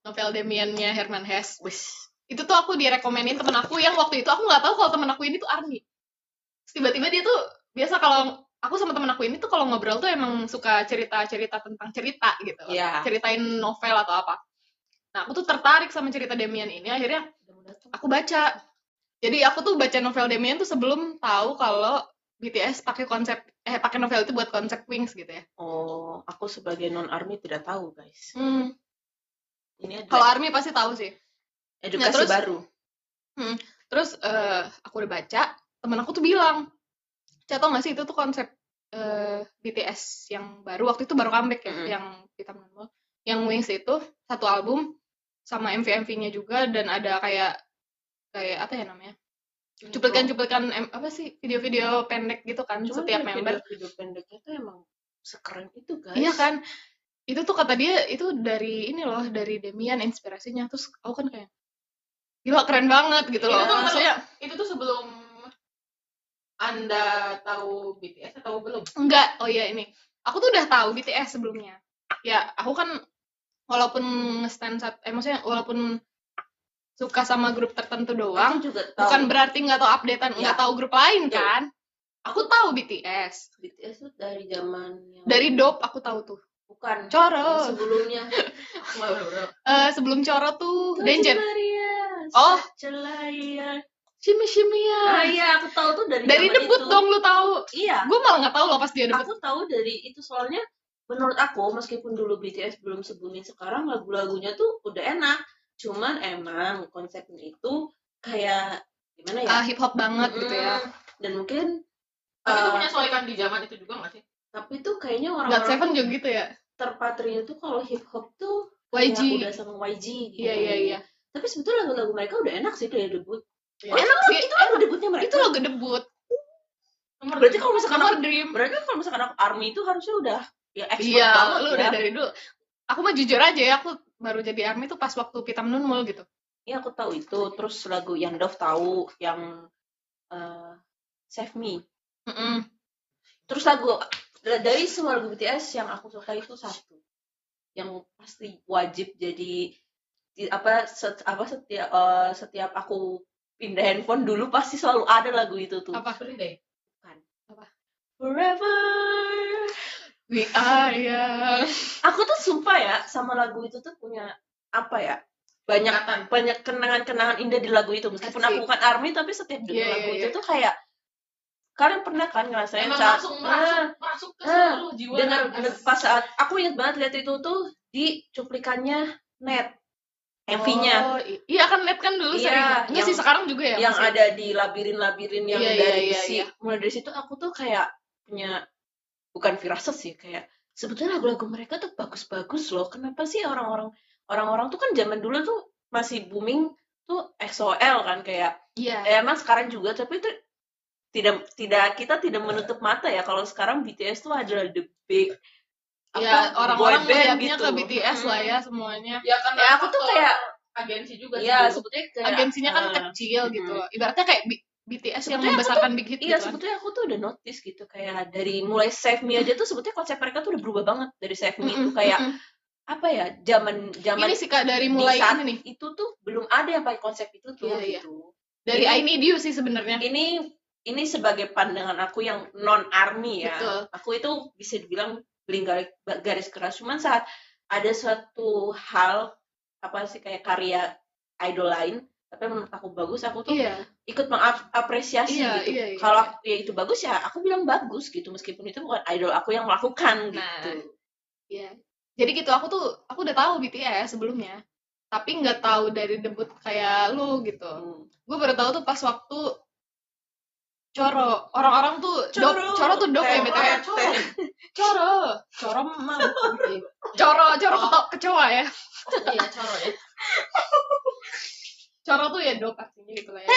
novel Demiannya Herman Hesse. Wis. Itu tuh aku direkomenin temen aku yang waktu itu aku nggak tahu kalau temen aku ini tuh Army. Tiba-tiba dia tuh biasa kalau aku sama temen aku ini tuh kalau ngobrol tuh emang suka cerita-cerita tentang cerita gitu. Iya. ceritain novel atau apa. Nah aku tuh tertarik sama cerita Demian ini akhirnya aku baca. Jadi aku tuh baca novel Demian tuh sebelum tahu kalau BTS pakai konsep eh pakai novel itu buat konsep Wings gitu ya? Oh aku sebagai non army tidak tahu guys. Hmm. ini kalau Army pasti tahu sih. Edukasi Nah, terus- baru. Terus eh, aku udah baca temen aku tuh bilang Cak tau gak sih itu tuh konsep eh, BTS yang baru? Waktu itu baru comeback ya Mm-mm. yang kita mengenal yang Wings itu satu album sama MV-MV-nya juga dan ada kayak kayak apa ya namanya cuplikan-cuplikan em- apa sih video-video pendek gitu kan Cuman setiap dia member. video, video pendeknya tuh emang sekeren itu guys. Iya kan? Itu tuh kata dia itu dari ini loh dari Demian inspirasinya. Terus aku kan kayak gila keren banget gitu Itu loh. tuh maksudnya itu tuh sebelum anda tahu BTS atau belum? Enggak, oh iya ini. Aku tuh udah tahu BTS sebelumnya. Ya, aku kan walaupun stand saat, eh maksudnya walaupun suka sama grup tertentu doang, aku juga tahu bukan berarti nggak tahu updatean, nggak Ya. tahu grup lain Betul. kan. Aku tahu BTS. BTS tuh dari zaman yang Dari Dope aku tahu tuh. bukan Coro. sebelumnya. Eh, sebelum Coro tuh Danger. oh Oh. celaya Shimmy Shimmy ah ya. iya aku tahu tuh dari Dari debut itu. dong lu tahu. iya Gue malah nggak tahu loh pas dia debut. aku tahu dari itu soalnya menurut aku meskipun dulu BTS belum se-booming sekarang lagu-lagunya tuh udah enak cuman emang konsepnya itu kayak gimana ya Ah, hip hop banget gitu ya. Dan mungkin tapi itu eh, menyesuaikan di zaman itu juga nggak sih tapi tuh kayaknya orang-orang Seven tuh juga gitu ya. terpatrinya tuh kalau hip hop tuh YG. udah sama YG gitu. Iya iya iya. Tapi sebetulnya lagu-lagu mereka udah enak sih dari debut. Iya. Enak sih. Itu lagu debutnya mereka. Itu logo debut. Nomor Berarti kalau misalkan Nomor aku, Dream. berarti kalau misalkan aku army itu harusnya udah ya expert Iya, banget lu ya. udah dari dulu. Aku mah jujur aja ya, aku baru jadi army tuh pas waktu Pitam Nunmul gitu. Iya aku tahu itu. Terus lagu yang Dove tahu yang eh, Save Me. Mm-mm. Terus lagu dari semua lagu BTS yang aku suka itu satu yang pasti wajib jadi di- apa set- apa setiap eh, setiap aku pindah handphone dulu pasti selalu ada lagu itu tuh. Apa? Free Day. Forever. We are young. Aku tuh sumpah ya sama lagu itu tuh punya apa ya? Banyak Ikatan. banyak kenangan-kenangan indah di lagu itu meskipun Asik. aku bukan army tapi setiap denger Iya, iya, lagu iya. itu tuh kayak kalian pernah kan ngerasain Emang saat langsung Nah, masuk masuk ke ah, seluruh jiwa dengan dengan- pas saat aku ingat banget lihat itu tuh di cuplikannya net MV-nya Oh, iya kan net kan dulu Iya, sering. Enggak sih sekarang juga ya. yang masih. ada di labirin-labirin yang Iya, dari iya, iya, si iya. mulai dari situ aku tuh kayak punya bukan firasat sih kayak sebetulnya lagu-lagu mereka tuh bagus-bagus loh kenapa sih orang-orang orang-orang tuh kan zaman dulu tuh masih booming tuh XOL kan kayak Iya. ya emang sekarang juga tapi itu tidak tidak kita tidak menutup mata ya kalau sekarang BTS tuh adalah the big Ya, orang-orang ngeliatnya gitu. ke BTS lah ya semuanya. ya karena Ya, aku tuh kayak- agensi juga sih ya sebetulnya kayak Agensinya kan eh, kecil gitu loh. Ibaratnya kayak BTS yang Sebetulnya aku membesarkan big hit Iya, gitu kan. sebetulnya aku tuh udah notice gitu kayak dari mulai Save Me aja tuh sebetulnya konsep mereka tuh udah berubah banget dari Save Me itu kayak apa ya zaman zaman Ini sih Kak dari mulai saat ini nih. itu tuh belum ada yang pakai konsep itu tuh Iya, iya. gitu. Dari Ini- I Need You sih sebenarnya. Ini ini sebagai pandangan aku yang non army ya. Betul. Aku itu bisa dibilang garis, garis keras cuman saat ada suatu hal apa sih kayak karya idol lain tapi menurut aku bagus aku tuh iya ikut mengapresiasi Iya, gitu iya, iya. kalau aku- ya itu bagus ya aku bilang bagus gitu meskipun itu bukan idol aku yang melakukan Nah. gitu iya jadi gitu aku tuh aku udah tahu BTS sebelumnya tapi nggak tahu dari debut kayak lu gitu Hmm. gue baru tahu tuh pas waktu Coro orang-orang tuh dok Coro. Coro tuh dok ya btw Coro. Coro Coro mah. Coro Coro Oh. kecoa ya Iya, coro ya. Coro tuh ya dok artinya gitu lah ya.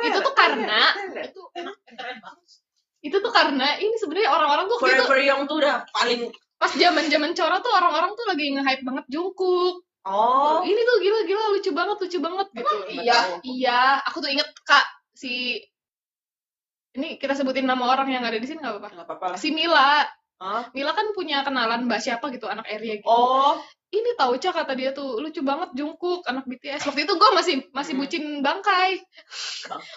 Itu tuh karena- Itu enak, keren banget. itu tuh karena ini sebenarnya orang-orang tuh waktu itu Forever Young tuh udah paling pas zaman zaman Coro tuh orang-orang tuh lagi nge-hype banget Jungkook. Oh. Ini tuh gila-gila lucu banget lucu banget. Gitu iya? iya. Aku tuh inget kak si ini kita sebutin nama orang yang ada di sini nggak apa-apa? Nggak apa-apa. Si Mila. Hah? Mila kan punya kenalan mbak siapa gitu anak area gitu. Oh ini tahu cak kata dia tuh lucu banget Jungkook anak BTS waktu itu gue masih masih Hmm. bucin bangkai.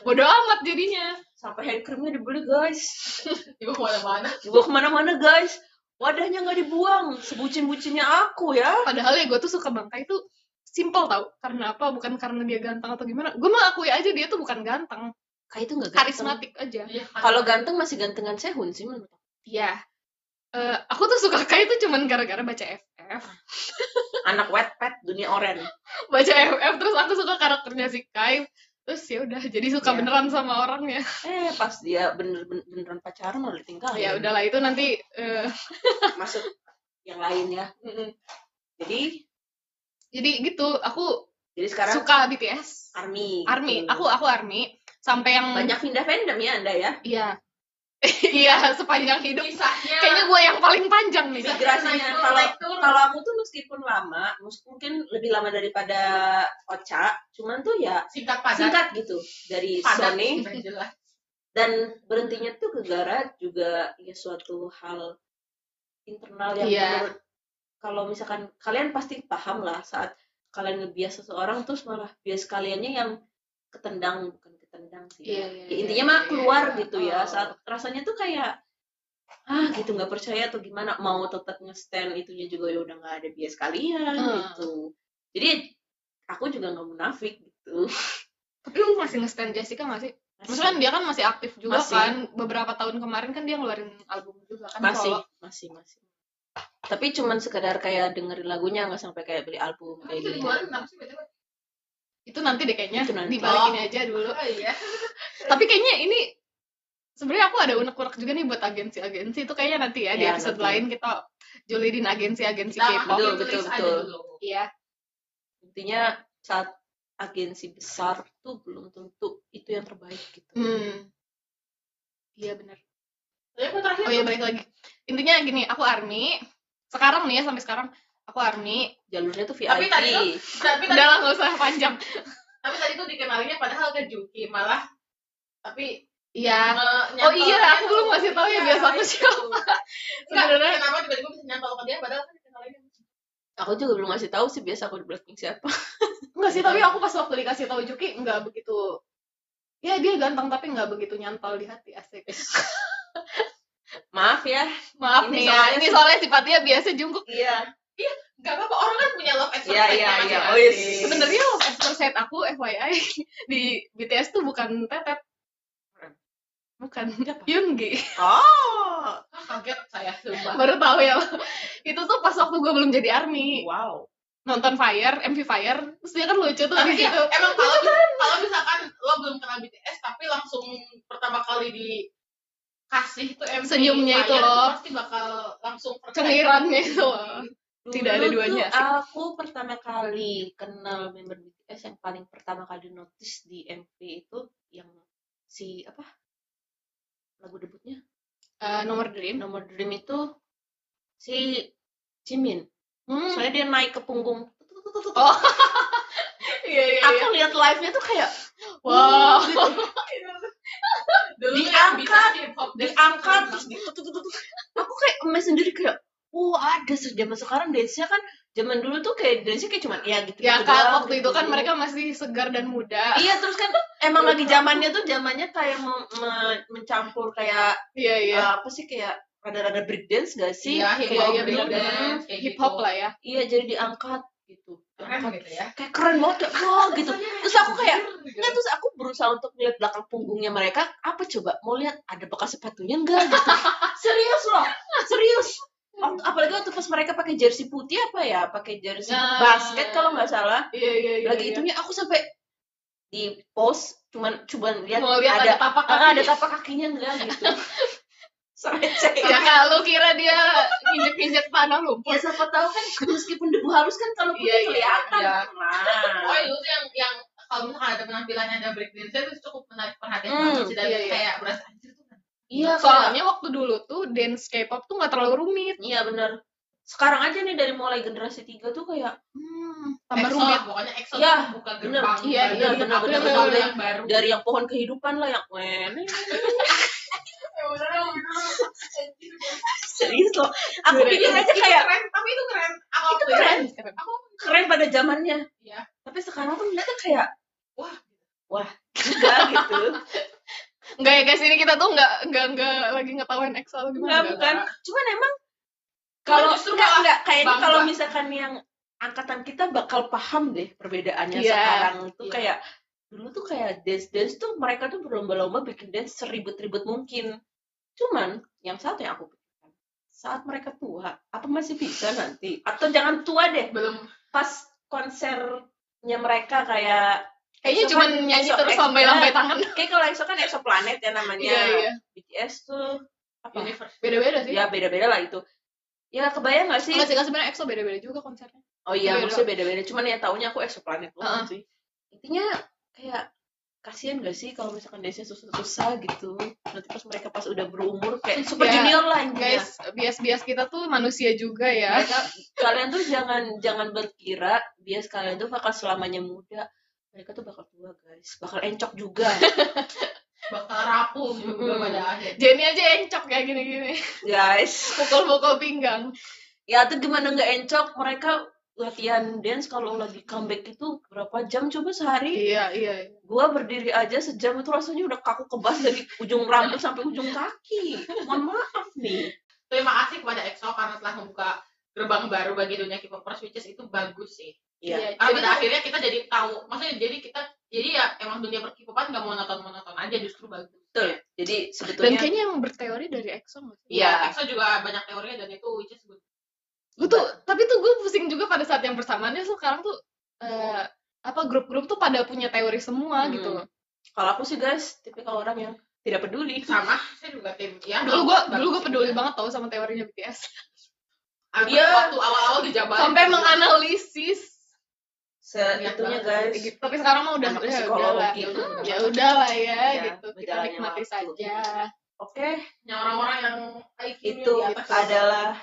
Bodoh amat jadinya. Sampai hand creamnya dibeli guys. Ibu ke mana-mana. dibawa ke mana-mana guys. Wadahnya nggak dibuang. Sebucin-bucinnya aku ya. Padahal ya gue tuh suka bangkai tuh simple tau. Karena apa? Bukan karena dia ganteng atau gimana. Gue mah akui aja dia tuh bukan ganteng. Kayak itu nggak karismatik aja. Kan. kalau ganteng masih gantengan Sehun sih menurut aku. Iya. Eh, aku tuh suka Kai itu cuman gara-gara baca FF. anak wet pet dunia oren Baca FF terus aku suka karakternya si Kai. Terus ya udah jadi suka Iya. beneran sama orangnya. eh pas dia bener bener beneran pacaran malah ditinggal ya udahlah itu nanti eh, masuk yang lain ya jadi jadi gitu aku jadi sekarang suka BTS. army Army, gitu. aku aku Army sampai yang banyak pindah fandom ya anda ya iya. iya, sepanjang hidup. Kisahnya. Kayaknya gue yang paling panjang nih. Migrasinya kalau kalau aku tuh meskipun lama mungkin lebih lama daripada Ocha cuman tuh ya singkat padat. singkat gitu dari padat. Sony dan berhentinya tuh ke Gara juga ya suatu hal internal yang Iya. menurut kalau misalkan kalian pasti paham lah saat kalian ngebias seseorang terus malah bias kaliannya yang ketendang bukan ketendang sih ya. iya, Ya, iya, intinya iya, mah iya. keluar gitu ya Oh. saat rasanya tuh kayak ah gitu nggak percaya atau gimana mau tetap nge-stand itunya juga ya udah nggak ada bias kalian Hmm. gitu jadi aku juga nggak munafik gitu Tapi lu masih nge-stand Jessica gak sih? Maksudnya kan dia kan masih aktif juga Masih. kan. Beberapa tahun kemarin kan dia ngeluarin album juga kan. masih solo. masih masih tapi cuman sekedar kayak dengerin lagunya nggak sampai kayak beli album kayak Itu gitu dikeluarin kenapa sih, BTW? Itu nanti deh kayaknya Itu nanti. dibalikin aja dulu. Oh iya. Tapi kayaknya ini sebenarnya aku ada unek-unek juga nih buat agensi-agensi itu kayaknya nanti ya, di Ya, episode nanti. lain kita julidin agensi-agensi Kita K-pop. betul, betul, betul. dulu. Iya. intinya saat agensi besar tuh belum tentu itu yang terbaik gitu Hmm. Iya benar. Oh iya balik lagi. Intinya gini, aku army. Sekarang nih ya sampai sekarang aku army. jalurnya tuh VIP Tapi tadi tuh- tapi tadi, Udah nggak usah panjang. tapi tadi tuh dikenalinnya padahal ke Juki malah tapi Iya. nge- Oh iya, aku belum ngasih tahu ya Iya, biasa aku siapa. Enggak, Sebenarnya kenapa tiba-tiba bisa nyantol ke dia padahal kan dikenalinnya aku juga belum ngasih tahu sih biasa aku di Blackpink siapa enggak sih, tapi aku pas waktu dikasih tahu Juki nggak begitu Ya dia ganteng tapi nggak begitu nyantol di hati asik. maaf ya Maaf Ini nih ya, soalnya ini soalnya sifatnya biasa jungkuk. iya Gak apa-apa, orang kan punya love at first Iya, sight iya, masing-masing. iya. Oh, yes. Sebenarnya love at first sight aku FYI di BTS tuh bukan Tetet. Bukan Yoongi. oh kaget saya sumpah. Baru tahu ya. Itu tuh pas waktu gue belum jadi army. wow Nonton Fire, MV Fire, terus dia kan lucu tuh Tapi di ya, situ. emang kalau kalau misalkan lo belum kenal BTS tapi langsung pertama kali dikasih tuh MV Senyumnya itu Fire, loh. pasti bakal langsung. Cengirannya itu loh. Dulu Tidak ada duanya. tuh aku pertama kali kenal member BTS yang paling pertama kali notice di MV itu yang si apa lagu debutnya Eh, nomor Dream. nomor Dream itu si Jimin Hmm. soalnya dia naik ke punggung Oh. Iya iya iya. aku lihat live nya tuh kayak Wow. gitu. Tuh yang Diangkat, diangkat terus ditutut aku kayak emes sendiri kayak oh ada zaman sekarang dance-nya kan zaman dulu tuh kayak dance-nya kayak cuma ya gitu Ya kan waktu itu kan mereka masih segar dan muda. iya terus kan emang lagi zamannya tuh zamannya kayak me- me- mencampur kayak Iya iya. uh, apa sih kayak rada-rada break dance gak sih? Iya, hip Iya hop, iya break dance, kayak Hip hop gitu. lah ya. iya jadi diangkat gitu. Keren gitu ya. Kayak keren banget kayak wah gitu. Terus aku kayak, anjir, gitu. Terus aku berusaha untuk lihat belakang punggungnya mereka apa coba? Mau lihat ada bekas sepatunya enggak gitu. Serius loh. Serius Waktu- apalagi waktu pas mereka pakai jersey putih apa ya pakai jersey Nah. basket kalau nggak salah iya iya iya lagi iya. itunya aku sampai di post cuman cuman lihat mau lihat ada, ada tapak ah, kaki ada tapak kakinya enggak gitu sampai cek ya kalau kira dia injek-injek tanah lumpur ya siapa tahu kan meskipun debu halus kan kalau putih Iya, iya, kelihatan iya. nah Oh itu yang yang kalau misalkan ada penampilannya ada break dance itu cukup menarik perhatian Hmm, banget sih dan iya, iya. kayak berasa anjir tuh iya kayak- soalnya waktu dulu tuh dance K-pop tuh nggak terlalu rumit Iya benar. Sekarang aja nih dari mulai generasi tiga tuh kayak hmm, tambah EXO, rumit pokoknya EXO tuh buka bener. gerbang Iya, iya, bener, gerbang bener. yang baru dari yang pohon kehidupan lah yang wen. Ya. Serius loh. Aku pikir aja kayak keren tapi itu keren aku Itu keren. keren. aku keren pada zamannya. Iya. Tapi sekarang tuh ngeliatnya kayak Wah. wah enggak gitu. Enggak ya guys, ini kita tuh enggak enggak enggak lagi ngetawain EXO atau Enggak gimana. bukan. Cuman emang Kalau enggak enggak kayaknya kalau misalkan yang angkatan kita bakal paham deh perbedaannya Iya. sekarang tuh Iya. kayak dulu tuh kayak dance dance tuh mereka tuh berlomba-lomba bikin dance seribet-ribet mungkin cuman yang satu yang aku pikirkan saat mereka tua apa masih bisa nanti atau jangan tua deh belum pas konsernya mereka kayak Kayaknya EXO cuma kan- nyanyi EXO- terus EXO- lambai-lambai tangan. kayak kalau EXO kan EXO Planet ya namanya Iya, iya. BTS tuh apa Beda-beda sih. ya beda-beda lah itu ya kebayang gak sih Enggak sih, kan sebenarnya EXO beda-beda juga konsernya. Oh iya, Beda. maksudnya beda-beda. Cuman ya taunya aku exoplanet doang Heeh. sih. Intinya kayak kasihan gak sih kalau misalkan dance susah-susah gitu. Nanti pas mereka pas udah berumur kayak super Ya, junior lah intinya. Guys, bias-bias kita tuh manusia juga ya. Mereka, kalian tuh jangan jangan berkira bias kalian tuh bakal selamanya muda. Mereka tuh bakal tua guys, bakal encok juga. bakal rapuh juga Mm-mm. pada akhirnya Jenny aja encok kayak gini-gini. guys, Pukul-pukul pinggang. ya tuh gimana nggak encok mereka latihan dance kalau lagi comeback itu berapa jam coba sehari? Iya, iya. gua berdiri aja sejam itu rasanya udah kaku kebas dari ujung rambut sampai ujung kaki mohon maaf nih terima kasih kepada EXO karena telah membuka gerbang baru bagi dunia K-popers which is itu bagus sih Iya. karena Jadi pada tuh- akhirnya kita jadi tahu maksudnya jadi kita jadi ya emang dunia per K-popan nggak mau nonton nonton aja justru bagus betul jadi Dan sebetulnya kayaknya yang berteori dari EXO nggak sih? Iya. Iya, EXO juga banyak teorinya dan itu which is good. Gue tuh, tapi tuh gue pusing juga pada saat yang bersamaannya sekarang tuh eh, apa grup-grup tuh pada punya teori semua Hmm. gitu loh. kalau aku sih guys tipikal orang yang tidak peduli Sama, saya juga tim. Ya, Dulu gue dulu gue peduli banget tau sama teorinya BTS. Dia- waktu awal-awal dijabarin. Sampai menganalisis. Seitunya guys Gitu. Tapi sekarang mah udah Anak udah psikologi udahlah. itu. Ya udahlah ya, Ya, gitu. Kita nikmati waktu. saja. oke yang orang-orang yang IQ-nya itu di atas. adalah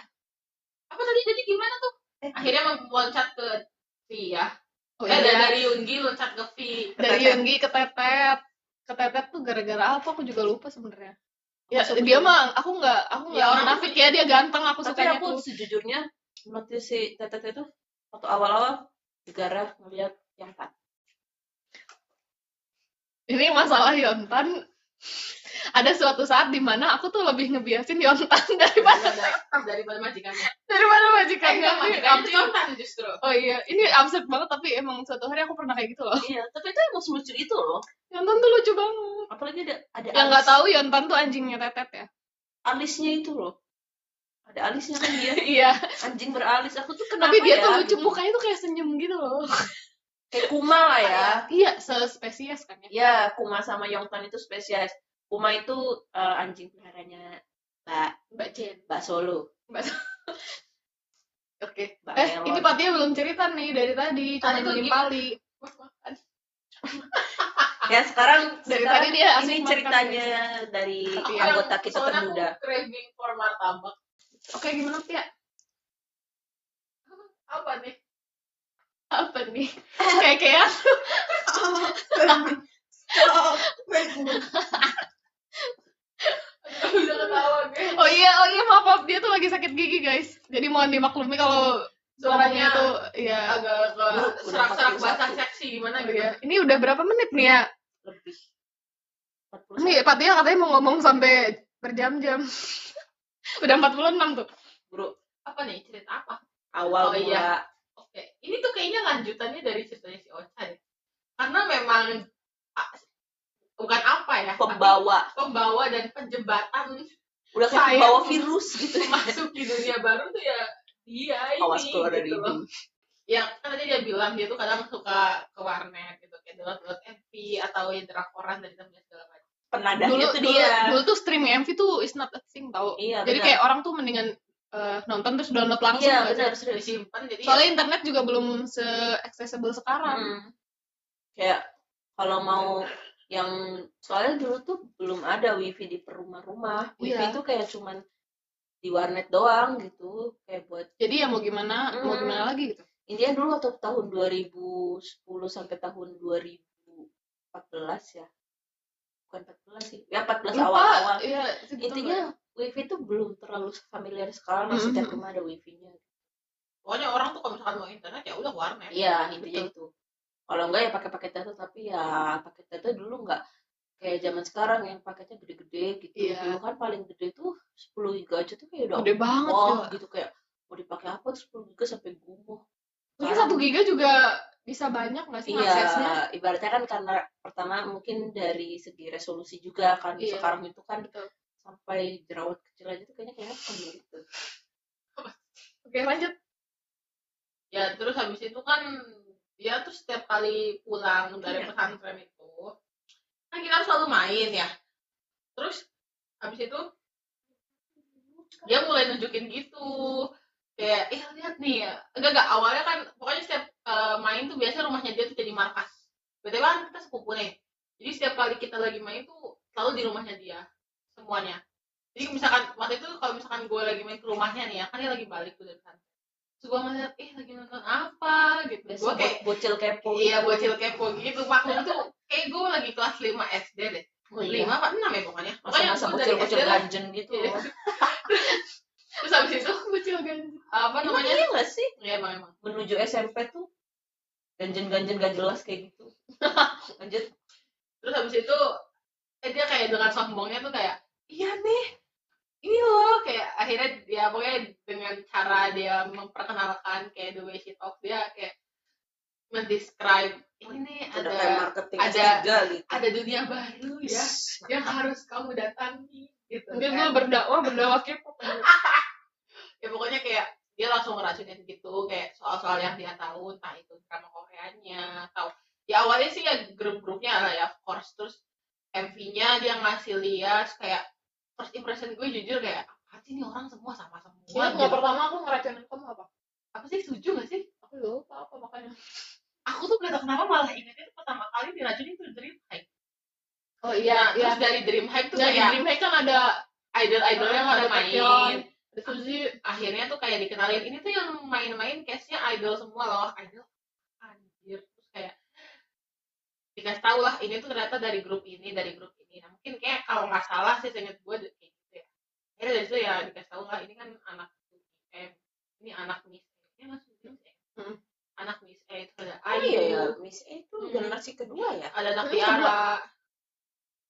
Apa tadi jadi gimana tuh? eh, Akhirnya loncat ke V ya. Oh, eh, iya. dari Yoongi loncat ke V. dari. Yoongi ke Tetet. Ke Tetet tuh gara-gara apa aku juga lupa sebenarnya. Ya dia mah aku nggak aku Ya, nggak orang munafik ya dia ganteng aku tapi sukanya aku tuh. sejujurnya notice si tetet itu waktu awal-awal negara ngeliat yang tak Ini masalah Yontan. Ada suatu saat di mana aku tuh lebih ngebiasin Yontan daripada Daripada, daripada majikannya. daripada Eh, majikannya. Ini majikannya. Jontan justru. Oh iya, ini absurd banget tapi emang suatu hari aku pernah kayak gitu loh. iya tapi itu emang selucu itu loh Yontan tuh lucu banget. apalagi ada ada Yang nggak tahu Yontan tuh anjingnya Tetet ya. alisnya itu loh ada alisnya kan dia Iya, anjing beralis aku tuh kenapa tapi dia ya, tuh lucu gitu. mukanya tuh kayak senyum gitu loh. kayak kuma lah ya Iya, sespesies kan ya. ya kuma sama Yongtan itu spesies kuma itu eh, anjing peliharanya mbak Mbak Jen. mbak Solo Oke. Mbak Eh, Melon. ini Patia belum cerita nih dari tadi, cuma Tadi tuh nungguin gimana? Pali. ya sekarang Dari sekarang tadi dia ini ceritanya dari Aku yang- anggota kita termuda craving for martabak. Oke, gimana Tia? Apa nih? Apa nih? Kayak kayak. Oh iya, oh iya maaf, maaf dia tuh lagi sakit gigi guys. Jadi mohon dimaklumi kalau suaranya tuh ya. agak serak-serak 41. basah seksi gimana Oh, gitu. iya. Ini udah berapa menit nih ya? lebih 41. Nih, Pak Tia katanya mau ngomong sampai berjam-jam. Udah 46 tuh. bro Apa nih cerita apa? awal Oh, iya. Oke, ini tuh kayaknya lanjutannya dari ceritanya si Ocha deh karena memang bukan apa ya pembawa pembawa dan penjembatan udah kayak pembawa virus gitu masuk di dunia baru tuh ya dia ini awas keluar dari gitu loh. ini ya kan tadi dia bilang dia tuh kadang suka ke warnet gitu kayak download MV atau ya drakoran dari temennya segala macam penadahnya dulu, tuh dulu, dia dulu tuh streaming MV tuh is not a thing tau iya jadi benar. kayak orang tuh mendingan eh, nonton terus download langsung iya nggak sih? benar serius disimpan jadi soalnya ya, internet juga belum se accessible sekarang Hmm. kayak kalau mau yang soalnya dulu tuh belum ada wifi di per rumah-rumah wifi Iya. tuh kayak cuman di warnet doang gitu kayak buat jadi ya mau gimana mau Hmm. gimana lagi gitu intinya dulu waktu tahun 2010 sampai tahun 2014 ya bukan 14 sih. Ya 14 Lupa, awal-awal. iya, segitu intinya wifi tuh belum terlalu familiar sekarang Mm, setiap mm, rumah ada wifi-nya. Pokoknya orang tuh kalau misalkan mau internet ya udah warnet. Iya intinya itu. Kalau enggak ya pakai paket data tapi ya paket data dulu enggak kayak zaman sekarang yang paketnya gede-gede gitu. Iya. dulu kan paling gede tuh 10 giga aja tuh kayak udah gede banget gila. gitu kayak mau dipakai apa tuh 10 giga sampai gumoh mungkin satu giga juga bisa banyak nggak sih aksesnya Iya, ibaratnya kan karena pertama mungkin dari segi resolusi juga kan Iya. sekarang itu kan Betul. sampai jerawat kecil aja tuh kayaknya kayak apa gitu. oke lanjut ya terus habis itu kan dia tuh setiap kali pulang dari Iya. pesantren itu kan kita harus selalu main ya terus habis itu dia mulai nunjukin gitu kayak eh lihat nih ya enggak enggak awalnya kan pokoknya setiap main tuh biasanya rumahnya dia tuh jadi markas. Btw kan kita sepupu nih. Jadi setiap kali kita lagi main tuh selalu di rumahnya dia semuanya. Jadi misalkan waktu itu kalau misalkan gue lagi main ke rumahnya nih ya kan dia lagi balik tuh dari sana. Terus gue ngeliat eh lagi nonton apa? Gitu. Gue kayak bo- bocil kepo. iya bocil kepo gitu. Maklum tuh kayak gue lagi kelas 5 SD deh. Oh, iya. lima apa enam ya pokoknya. Pokoknya bocil-bocil SD lah. ganjen gitu. Iya. terus habis itu bocil ganti apa namanya? Iya nggak sih? Ya emang emang. Menuju SMP tuh ganjen-ganjen gak jelas kayak gitu. Lanjut. terus habis itu eh, dia kayak dengan sombongnya tuh kayak iya nih ini loh kayak akhirnya dia pokoknya dengan cara dia memperkenalkan kayak the way she talk dia kayak mendescribe ini nih ada marketing ada- S3 gitu. ada dunia baru ya yang harus kamu datangi gitu mungkin kan. gue berdakwah berdakwah K-pop ya pokoknya kayak dia langsung ngeracunin gitu kayak soal-soal yang dia tahu entah itu drama Koreanya atau ya awalnya sih ya grup-grupnya lah ya of course. Terus MV-nya dia ngasih lihat kayak first impression gue jujur kayak apa sih ini orang semua sama semua Ingat gitu. pertama aku ngeracunin kamu apa? Apa sih setuju gak sih? Aku lupa apa makanya. Aku tuh gak tau kenapa malah ingetnya tuh pertama kali diracunin tuh Dream High. Oh nah, terus dari Dream High tuh Nah, di kayak Dream High kan ada idol-idolnya Ah, pada ada main Suzy akhirnya tuh kayak dikenalin ini tuh yang main-main case-nya idol semua loh. Idol anjir. Terus kayak dikasih tahu lah ini tuh ternyata dari grup ini dari grup ini. Nah mungkin kayak kalau nggak salah sih seinget gue kayak gitu ya. Akhirnya dari situ ya dikasih tahu lah ini kan anak eh ini anak Miss ini masuk Miss Hmm. anak Miss E itu ada Oh iya ya, Miss A itu Hmm. generasi kedua ya. ada anak Tiara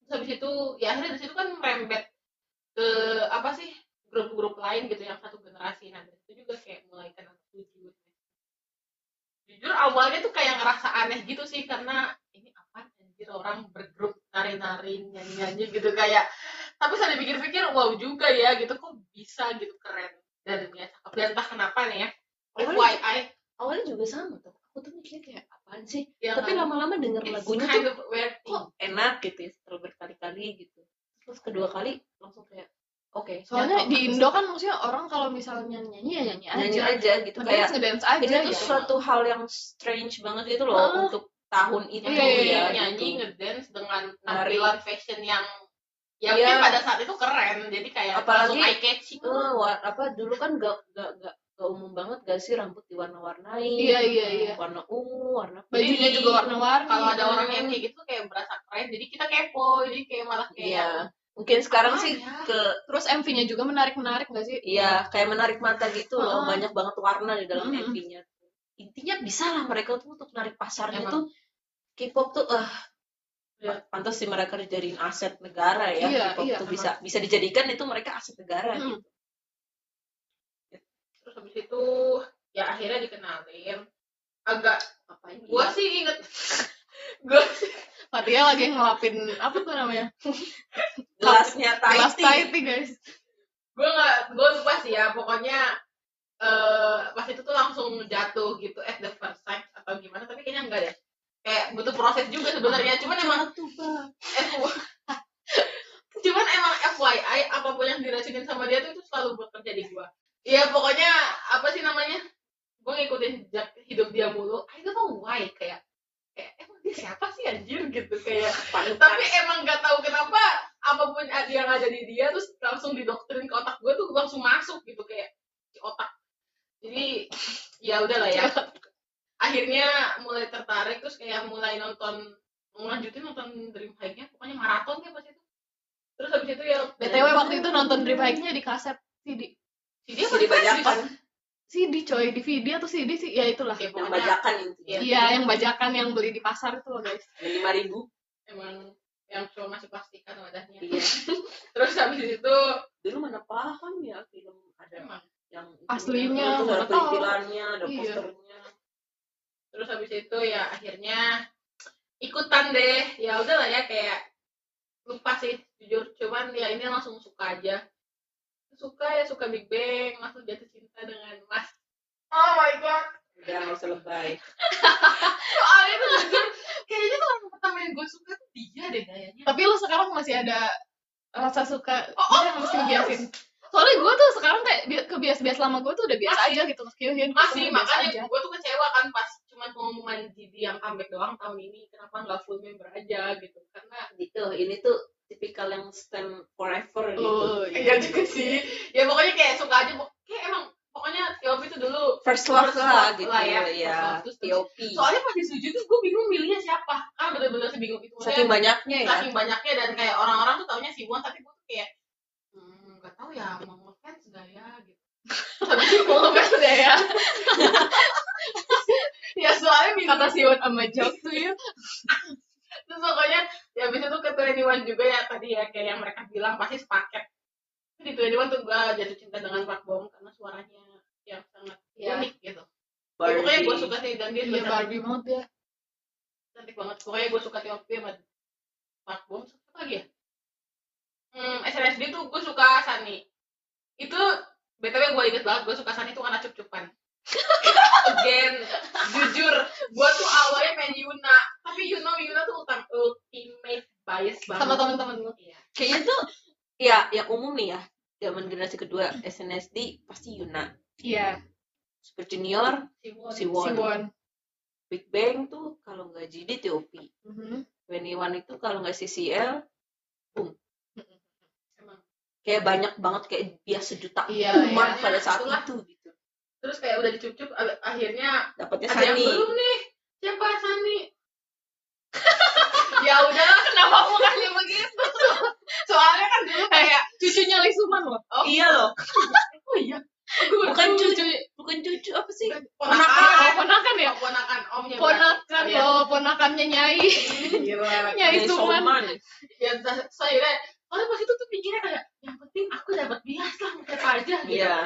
terus habis itu ya akhirnya dari situ kan merembet ke apa sih grup-grup lain gitu yang satu generasi. Nah situ juga kayak mulai kenal tujuh jujur awalnya tuh kayak ngerasa aneh gitu sih karena ini apa anjir orang bergrup nari-nari nyanyi-nyanyi gitu kayak tapi saya dipikir-pikir wow juga ya gitu kok bisa gitu keren. Dan ya cakep. Dan entah kenapa nih ya Awalnya, FYI awalnya juga sama tuh. Aku tuh mikirnya kayak apaan sih? ya Tapi kan, lama-lama denger it's lagunya kind tuh of kok enak gitu ya setelah berkali-kali gitu. Terus kedua kali langsung kayak oke. soalnya nyantol. di Indo kan maksudnya orang kalau misalnya nyanyi ya nyanyi aja nyanyi aja gitu kayak ngedance aja itu gitu. suatu hal yang strange banget gitu loh Ah. untuk tahun itu Iya, iya, ya nyanyi gitu. ngedance dengan tampilan fashion yang ya Iya. mungkin pada saat itu keren jadi kayak Apalagi, eye catching Eh, wa- apa dulu kan gak gak gak gak umum banget gak sih rambut diwarna-warnain Iya, iya, iya. warna ungu warna bajunya juga warna-warni kalau ada orang yang kayak gitu kayak berasa keren jadi kita kepo jadi kayak malah kayak iya mungkin sekarang Apa sih ya? ke terus MV-nya juga menarik-menarik gak sih iya kayak menarik mata gitu loh Heeh. banyak banget warna di dalam Mm-mm. MV-nya intinya bisa lah mereka tuh untuk narik pasarnya Emang. tuh K-pop tuh eh Iya. pantas sih mereka dijadiin aset negara ya Iya, K-pop iya, tuh bisa bisa dijadikan itu mereka aset negara Hmm. gitu terus habis itu ya akhirnya dikenalin agak Ngapain dia? gue sih inget gue sih Fatia lagi ngelapin apa tuh namanya? Gelasnya gelas Thai tea. tea guys. Gue nggak gue lupa sih ya pokoknya eh pas itu tuh langsung jatuh gitu at the first sight atau gimana tapi kayaknya enggak deh. Kayak butuh proses juga sebenarnya cuman emang tuh cuman emang FYI apa pun yang diracunin sama dia tuh itu selalu bekerja di gua. Ya pokoknya apa sih namanya? Gua ngikutin hidup dia mulu. I don't know why kayak kayak emang dia siapa sih anjir gitu kayak panutan tapi emang nggak tahu kenapa apa pun yang ada di dia terus langsung didoktrin ke otak gue tuh langsung masuk gitu kayak di otak. Jadi ya udahlah ya. Akhirnya mulai tertarik terus kayak mulai nonton lanjutin nonton Dream High-nya pokoknya maraton ya pas itu. Terus habis itu ya btw waktu itu nonton Dream High-nya di kaset CD si dia Jadi bajakan CD coy DVD atau CD sih? Ya itulah. Ya, yang bajakan itu Iya. iya yang bajakan yang beli di pasar itu loh guys. Lima ribu. Emang yang cuma masih plastikan wadahnya. Iya. Terus habis itu dulu mana paham ya film ada emang? yang Aslinya, itu ada perintilannya ada Iya. posternya. Terus habis itu ya akhirnya ikutan deh. Ya udahlah ya kayak lupa sih jujur. Cuman ya ini langsung suka aja suka ya suka Big Bang langsung jatuh cinta dengan Mas. Oh my god. Udah nggak usah lebay. Soalnya tuh jujur kayaknya tuh orang pertama yang gue suka tuh dia deh kayaknya tapi lu sekarang masih ada rasa suka Oh, oh, dia mesti ngebiasin? soalnya gue tuh sekarang kayak bi- kebias-bias lama gue tuh udah biasa Masih. aja gitu meski Hyun masih makanya aja. gue tuh kecewa kan pas cuma pengumuman Didi yang comeback doang tahun ini kenapa nggak full member aja gitu. Karena gitu ini tuh tipikal yang stand forever gitu. Oh enggak juga sih. Ya pokoknya kayak suka aja kayak emang pokoknya Tiop itu dulu. First love First lah gitu lah ya, ya. Terus- TOP soalnya pas disuju tuh gue bingung milihnya siapa. Kan bener-bener sebingung itu. Saking banyaknya ya. saking banyaknya dan kayak orang-orang tuh taunya Siwon tapi gue tuh kayak hmm, nggak tahu ya mau ngefans gak ya? Gitu. Itu mau ngefans gak ya. Ya soalnya kata Siwon sama Jok tuh ya terus pokoknya ya habis itu ke 21 juga ya tadi ya kayak yang mereka bilang pasti sepaket. Di 21 tuh gue jatuh cinta dengan Park Bom karena suaranya yang sangat Iya. unik gitu. Ya, pokoknya gue suka sih dan dia juga cantik, Barbie banget ya cantik banget. Pokoknya gue suka T.O.P sama Park Bom apa lagi ya? Hmm, SNSD tuh gue suka Sunny. Itu btw gue inget banget gue suka Sunny tuh karena cup-cupan again jujur gue tuh awalnya main Yuna tapi you know Yuna tuh ultim- ultimate bias banget sama teman-teman lu Iya. kayaknya tuh ya yang umum nih ya zaman generasi kedua SNSD pasti Yuna iya Super Junior Siwon. Siwon. Siwon Big Bang tuh kalau nggak JD TOP Mhm. 21 itu kalau nggak CCL Emang. kayak banyak banget kayak dia sejuta Iya, umat iya. pada saat Itulah. itu gitu terus kayak udah dicup-cup ab- akhirnya dapatnya ada yang Sunny. belum nih. Siapa Sunny? Ya udahlah kenapa mukanya begitu? Soalnya kan dulu kayak cucunya Lisuman loh. Oh iya loh. Oh iya. Oh, bukan cucu bukan cucu apa sih? Ponakan. oh ponakan ya? Oh, ponakan omnya ponakan berarti. Oh, ponakannya Nyai. Gila, Nyai Suman. Ya sa- saya soalnya pas itu tuh pikirnya kayak yang penting aku dapat bias lah siapa aja gitu. Iya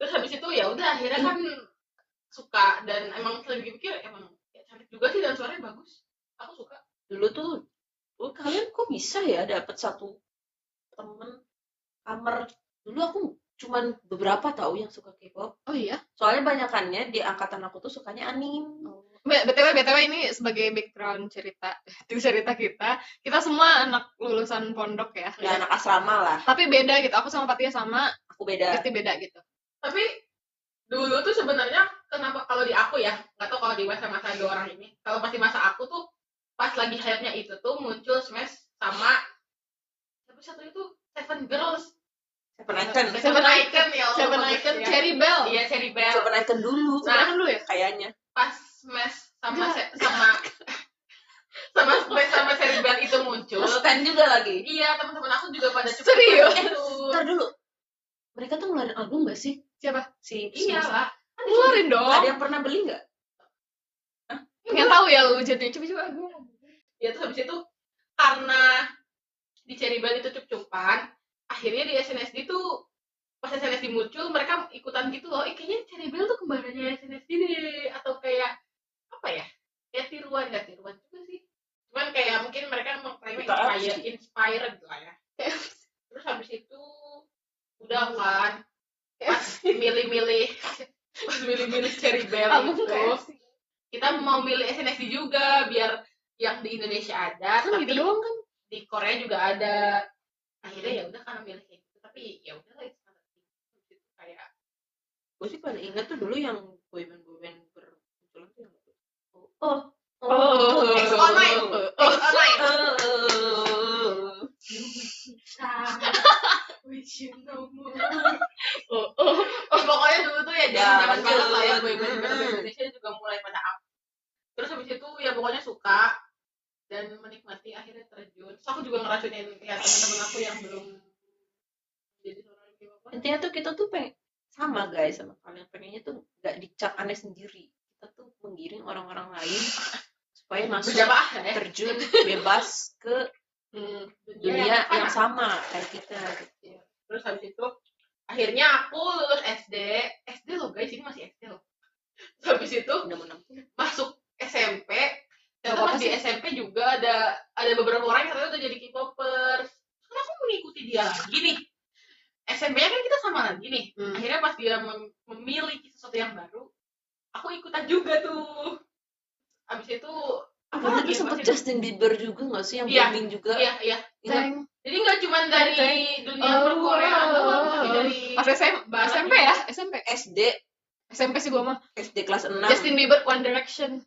terus habis itu ya udah akhirnya kan suka dan emang setelah pikir emang ya, cantik juga sih dan suaranya bagus. Aku suka. Dulu tuh oh, kalian kok bisa ya dapat satu temen kamar? Dulu aku cuman beberapa tahu yang suka K-pop. Oh iya? Soalnya banyakannya di angkatan aku tuh sukanya anim B- btw btw ini sebagai background cerita cerita kita. Kita semua anak lulusan pondok ya. Ya anak asrama lah. Tapi beda gitu aku sama Fatia sama aku beda. Kristi beda gitu tapi dulu tuh sebenarnya kenapa kalau di aku ya nggak tahu kalau di masa-masa dua orang ini kalau pasti masa aku tuh pas lagi hype-nya itu tuh muncul Smash sama siapa satu itu? Seven Girls. Seven Icon. Seven Icon ya Allah, Seven Icon ya. Cherry Bell. Iya Cherry Bell. Seven Icon dulu. Nah, dulu ya kayaknya. pas Smash sama se- sama sama Smash sama Cherry Bell itu muncul. Stand juga lagi. Iya teman-teman aku juga pada cukup Serius? itu ntar dulu mereka tuh ngeluarin album gak sih? Siapa? Si iya. Lah kan ngeluarin dong. ada yang pernah beli nggak? Nggak tahu ya lu jadi coba coba. Gue ya tuh habis itu karena di Ceribel itu cup-cupan akhirnya di SNSD tuh pas SNSD muncul mereka ikutan gitu loh. Eh, kayaknya Ceribel tuh kembarannya SNSD deh. Atau kayak apa ya? Kayak tiruan. Gak tiruan juga sih. Cuman kayak mungkin mereka mengklaim inspired inspired lah ya. Terus habis itu udah kan? Pas milih-milih. Pas milih-milih cherry bell itu kita mau milih SNSD juga biar yang di Indonesia ada kan tapi gitu doang kan? di Korea juga ada. Akhirnya ya udah karena milih kayak gitu tapi ya udah lah itu gitu. kayak gue sih paling ingat tuh dulu yang boyband boyband bermunculan tuh yang oh. Oh. X online. X online Oh oh. Ya, pokoknya dulu tuh ya jangan jangan banget lah ya Hmm. Indonesia juga mulai pada up. Terus habis itu ya pokoknya suka dan menikmati akhirnya terjun. Terus aku juga ngeracunin ya teman-teman aku yang belum jadi seorang K-pop intinya tuh kita tuh pengen sama guys sama kalian. Pengennya tuh nggak dicap aneh sendiri. Kita tuh menggiring orang-orang lain supaya masuk berjamaah ya? terjun bebas ke Hmm, dunia yang sama kayak kita gitu. terus habis itu akhirnya aku lulus SD SD loh guys ini masih SD loh. Terus habis itu masuk SMP dan pas di SMP juga ada ada beberapa orang yang ternyata udah jadi K-popers. Kan aku mengikuti dia lagi nih? SMP-nya kan kita sama lagi nih. Hmm. akhirnya pas dia mem- memiliki sesuatu yang baru aku ikutan juga tuh. Abis itu apa tuh ya, sempet? Justin Bieber juga nggak sih yang Iya. booming juga? iya iya. Ingat? Teng. jadi nggak cuma dari dunia perkoreaan doang tapi dari pas SM, SMP ya? SMP SD SMP sih gua mah. SD kelas 6 Justin Bieber One Direction.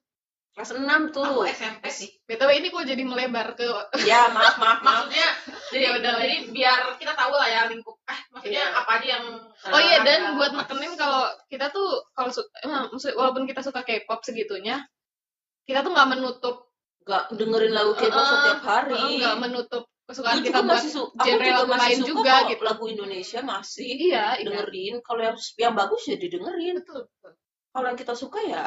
Kelas 6 aku tuh SMP sih. Btw ini gua jadi melebar ke ya maaf maaf maaf. Maksudnya jadi udah jadi biar kita tahu lah ya lingkup eh maksudnya Iya. apa aja yang oh iya ada. dan buat nekenin kalau kita tuh kalau su- eh, walaupun kita suka K-pop segitunya kita tuh nggak menutup nggak dengerin lagu K-pop Eh, setiap hari nggak menutup kesukaan kita juga buat masih su- aku genre juga lagu masih lain suka juga gitu. lagu Indonesia masih iya iya dengerin kalau yang yang bagus ya didengerin betul betul kalau yang kita suka ya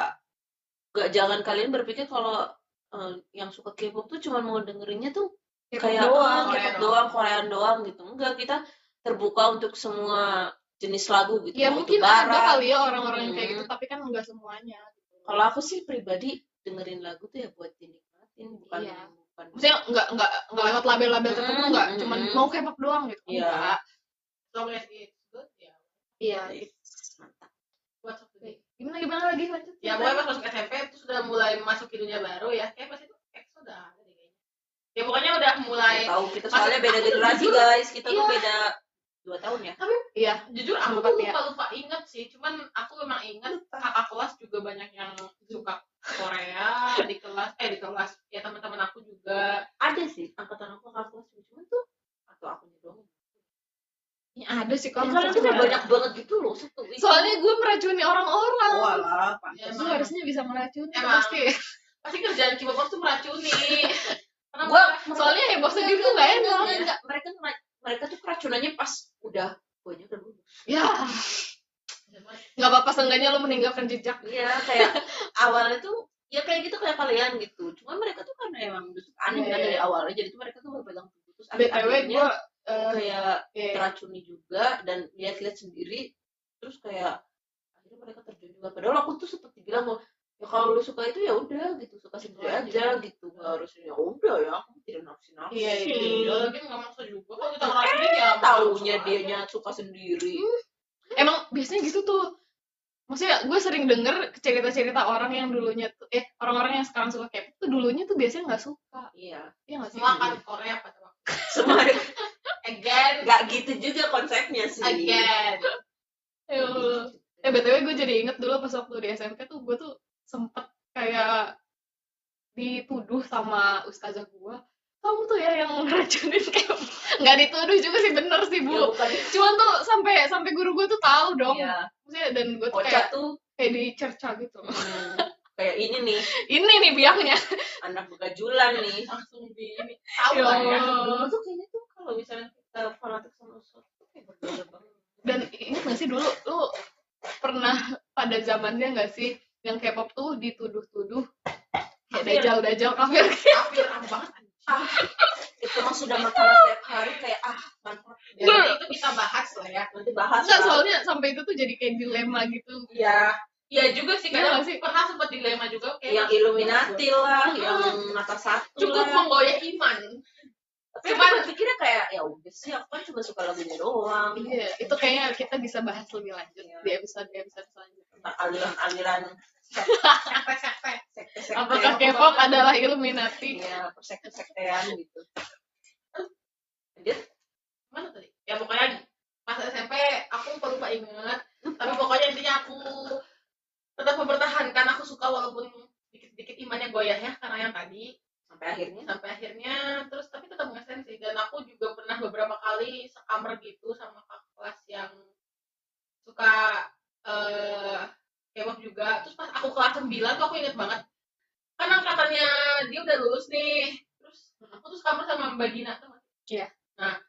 gak jangan kalian berpikir kalau eh, yang suka K-pop tuh cuma mau dengerinnya tuh K-pop kayak doang, ah, K-pop doang. doang, Korean doang gitu enggak kita terbuka untuk semua jenis lagu gitu ya mungkin ada kali ya orang-orang yang kayak Hmm. gitu tapi kan nggak semuanya gitu. kalau aku sih pribadi dengerin lagu tuh ya buat dinikmatin bukan Iya. bukan maksudnya nggak nggak nggak lewat label-label Hmm, tertentu nggak hmm, cuman hmm. mau K-pop doang gitu. Iya. enggak. Long as it's good ya. Iya. Mantap. What's up today gimana gimana lagi lanjut? Ya pokoknya pas masuk SMP itu sudah mulai masuk ke dunia baru ya. Kayak pas itu EXO udah ada deh kayaknya. Ya pokoknya udah mulai Nggak tahu kita Masuk- soalnya beda generasi jujur, guys. Kita tuh iya. beda dua tahun ya. Iya jujur aku tuh ya. lupa lupa inget sih. Cuman aku memang inget kakak kelas juga banyak yang suka Korea di kelas eh di kelas. Ya teman-teman aku juga. Ada sih angkatan aku kakak kelas cuman tuh atau aku doang. Ya, ada sih Kan kalau udah ada. banyak banget gitu loh satu week. soalnya gue meracuni orang-orang. Walah Ya, gue emang. harusnya bisa meracuni Emang. pasti. Pasti kerjaan K-popers tuh meracuni. Karena Gua mereka- soalnya heboh sendiri tuh nggak enak. mereka mereka tuh keracunannya pas udah guanya udah lulus. Ya nggak apa-apa seenggaknya lo meninggalkan jejak. Iya kayak awalnya tuh ya kayak gitu kayak kalian gitu. Cuma mereka tuh karena emang aneh kan Iya. dari awalnya jadi tuh mereka tuh berpegang teguh. Terus btw gue eh, kayak iya. teracuni juga dan lihat-lihat sendiri. Terus kayak akhirnya mereka terjun juga. Padahal aku tuh seperti bilang bahwa ya kalau lu suka itu ya udah gitu. Suka sendiri Suka aja gitu. Nggak harus ya udah ya aku tidak nafsi nafsi iya iya. Iya lagi nggak maksa juga. Kalau kita ngeracunin ya taunya maksa dia aja. nya suka sendiri emang biasanya gitu tuh. Maksudnya gue sering denger cerita-cerita orang yang dulunya tuh eh orang-orang yang sekarang suka K-pop tuh dulunya tuh biasanya nggak suka. Iya. Iya nggak sih? Semua kan Korea pada waktu semua. Again. Nggak gitu juga konsepnya sih. Again. Ya Allah. eh btw gue jadi inget dulu pas waktu di SMP tuh gue tuh sempet kayak dituduh sama ustazah gue kamu tuh ya yang ngeracunin K-pop nggak dituduh juga sih bener sih bu. Ya bukan. Cuman tuh sampai sampai guru gue tuh tahu dong. Ya maksudnya dan gue tuh kocak kayak tuh. kayak dicerca gitu. Hmm, kayak ini nih. Ini nih biangnya. Anak begajulan nih. Langsung di ini. Tahu Ya ya dulu tuh kayaknya tuh kalau misalnya kita fanatik sama sesuatu kayak berbeda banget. Dan ingat gak sih dulu lu pernah pada zamannya gak sih yang K-pop tuh dituduh-tuduh? Kayak dajal-dajal kafir. Kafir banget. Ah itu mah sudah masalah setiap hari kayak ah mantap Ya, nanti itu kita bahas lah ya nanti bahas Enggak, lah. soalnya sampai itu tuh jadi kayak dilema gitu Iya. Iya juga sih Iya kadang nggak sih? pernah sempat dilema juga kayak yang Illuminati lah yang mata satu cukup lah menggoyah iman. tapi Cuman- pikirnya kayak ya udah sih aku kan cuma suka lagunya doang Iya, itu kayaknya kita bisa bahas lebih lanjut Iya. di episode episode selanjutnya. tentang aliran-aliran Sekte-sekte. sekte-sekte Apakah K-pop adalah Illuminati? ya sekte-sektean gitu lanjut Mana tadi? Ya pokoknya pas SMP aku lupa lupa inget. Tapi pokoknya intinya aku tetap mempertahankan aku suka walaupun dikit-dikit imannya goyah ya karena yang tadi sampai akhirnya sampai akhirnya terus tapi tetap ngesen sih dan aku juga pernah beberapa kali sekamar gitu sama kakak kelas yang suka eh K-pop juga. Terus pas aku kelas 9 tuh aku inget banget. Kan angkatannya dia udah lulus nih. Terus aku tuh sekamar sama Mbak Gina tuh Iya. nah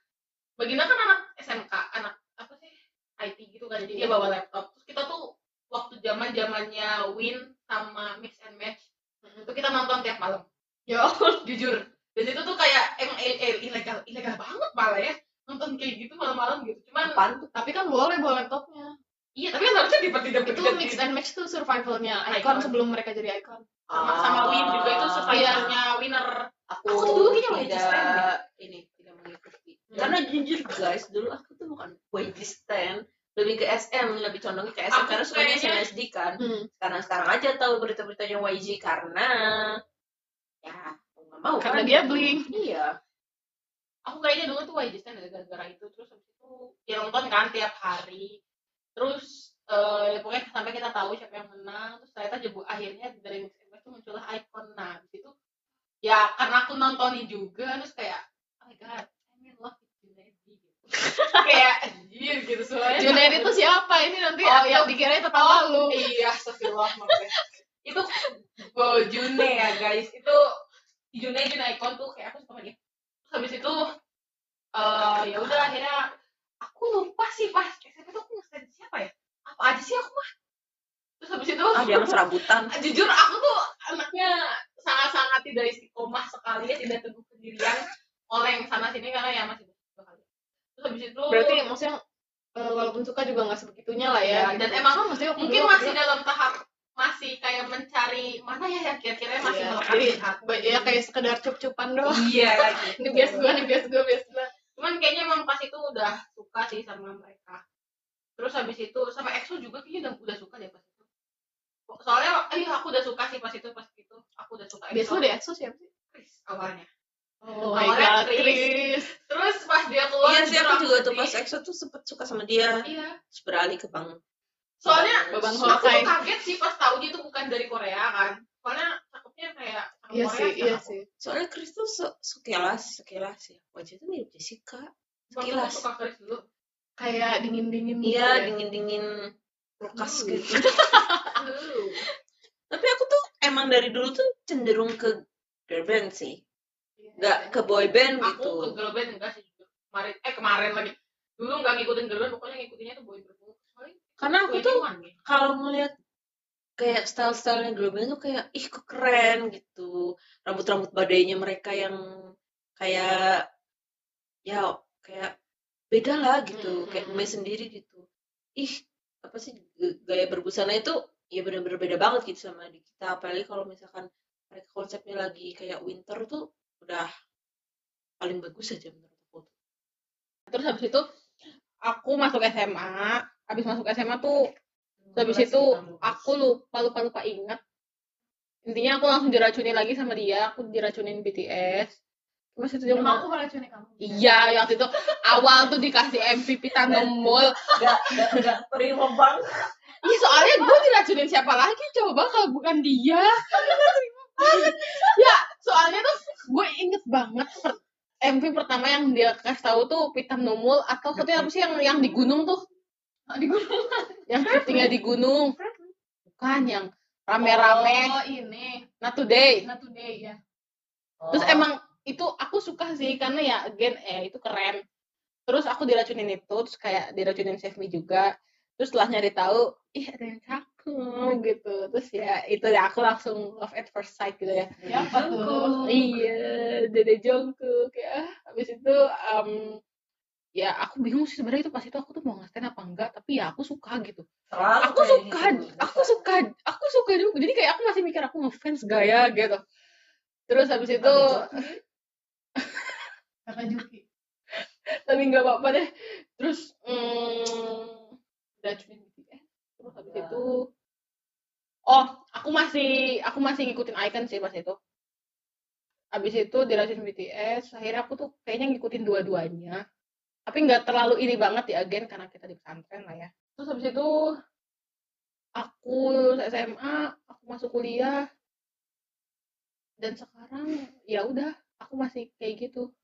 Mbak Gina kan anak SMK anak apa sih? IT gitu kan. Jadi dia bawa laptop. Terus kita tuh waktu zaman zamannya Win sama Mix and Match itu kita nonton tiap malam. Ya jujur. Dan itu tuh kayak emang il- il- ilegal ilegal banget malah ya. Nonton kayak gitu malam-malam gitu. Cuman apaan tapi kan boleh bawa laptopnya. Iya tapi kan harusnya tidak Itu mix and match tuh survivalnya Icon. Icon sebelum mereka jadi Icon. sama, sama Win juga itu survivalnya winner aku, Aku tuh dulu kayaknya YG tidak stand deh. ini tidak mengikuti Hmm. karena jujur guys dulu aku tuh bukan YG stand lebih ke SM lebih condongnya ke SM Aku karena sukanya kayaknya- SNSD kan Hmm. sekarang sekarang aja tahu berita-beritanya YG karena ya mau nggak mau Karena kan dia gitu. bling. iya aku kayaknya dulu tuh YG stand gara-gara itu terus habis itu ya nonton kan tiap hari terus eh ya pokoknya sampai kita tahu siapa yang menang terus ternyata jebu akhirnya dari mix tuh muncullah icon nah di situ ya karena aku nontonin juga terus kayak oh my god in love gitu kayak anjir gitu soalnya Junaid itu siapa? Ini nanti Oh, yang itu- dikira tetangga lu. iya astagfirullah ya. itu wow June ya guys itu June June icon tuh kayak aku suka sama dia habis itu eh ya udah akhirnya aku lupa sih pas SMP tuh aku nge siapa ya apa aja sih aku mah terus habis itu ah dia serabutan jujur aku tuh anaknya sangat-sangat tidak istiqomah sekali ya tidak teguh pendirian oleng sana sini karena ya masih terus habis itu Berarti maksudnya eh, walaupun suka juga nggak sebegitunya lah ya. Iya, dan emang Kan maksudnya mungkin dulu masih aku- dalam tahap masih kayak mencari mana ya yang kira-kira masih Iya, melekat ya kayak sekedar cup-cupan doang. iya gitu. Ini bias gua, ini bias gua, bias gua. Cuman kayaknya emang pas itu udah suka sih sama mereka. Terus habis itu sama EXO juga kayaknya udah, udah suka deh pas itu. Soalnya iya aku udah suka sih pas itu pas itu. Aku udah suka Bias lu deh, Exo siapa sih? Chris awalnya. Oh my God, Chris. terus pas dia keluar iya sih aku juga tuh pas EXO tuh sempet suka sama dia. Iya. Terus beralih ke Bang soalnya Babang aku tuh kaget sih pas tahu dia tuh bukan dari Korea kan. Soalnya cakepnya kayak Iya sih, iya aku. sih. soalnya Chris tuh se- sekilas sekilas ya wajahnya mirip Jessica Sekilas. aku suka Chris dulu Kayak dingin-dingin gitu iya ya. dingin dingin kulkas Uh. gitu tapi aku tuh emang dari dulu tuh cenderung ke girl band sih nggak ke boy band aku gitu ke girl band enggak sih kemarin eh kemarin lagi dulu nggak ngikutin girl band pokoknya ngikutinnya tuh boy band Karena aku tuh 21 ya. kalau ngeliat kayak style-stylenya band tuh kayak ih kok keren gitu. Rambut-rambut badainya mereka yang kayak ya kayak beda lah gitu. Hmm, kayak Mei sendiri gitu. Ih apa sih gaya berbusana itu ya benar-benar beda banget gitu sama di kita. Apalagi kalau misalkan mereka konsepnya lagi kayak winter tuh udah paling bagus aja menurut aku. Terus habis itu aku masuk SMA habis masuk SMA tuh habis itu aku lupa lupa lupa ingat intinya aku langsung diracuni lagi sama dia aku diracunin BTS Mas itu mau aku meracuni kamu. Iya, waktu itu awal tuh dikasih MVP Tandem Mall. nggak nggak nggak prima banget Ih, soalnya gue diracunin siapa lagi coba kalau bukan dia. ya, soalnya tuh gue inget banget per- MV pertama yang dia kasih tahu tuh Pitam Nomul atau satunya apa sih yang yang di gunung tuh? Di gunung. Yang syutingnya di gunung. Bukan yang rame-rame. Oh, ini. Not today. Not today ya. Terus emang itu aku suka sih karena ya again eh itu keren. Terus aku diracunin itu terus kayak diracunin Save Me juga. Terus setelah nyari tahu, ih ada yang cakep gitu. Terus ya itu ya aku langsung love at first sight gitu ya. Siapa tuh? Iya, Dede Jungkook ya. Habis itu em, ya aku bingung sih sebenarnya itu pas itu aku tuh mau ngasih apa enggak, tapi ya aku suka gitu. Selalu Aku suka, gitu. aku suka, aku suka juga. Jadi kayak aku masih mikir aku ngefans gaya gitu. Terus habis itu kakak Juki tapi nggak apa-apa deh terus mm, Dutchman BTS terus habis Ya. itu oh aku masih aku masih ngikutin Icon sih pas itu habis itu di Dutchman BTS akhirnya aku tuh kayaknya ngikutin dua-duanya tapi nggak terlalu ini banget di agen karena kita di pesantren lah ya. Terus habis itu aku SMA aku masuk kuliah. Dan sekarang ya udah aku masih kayak gitu.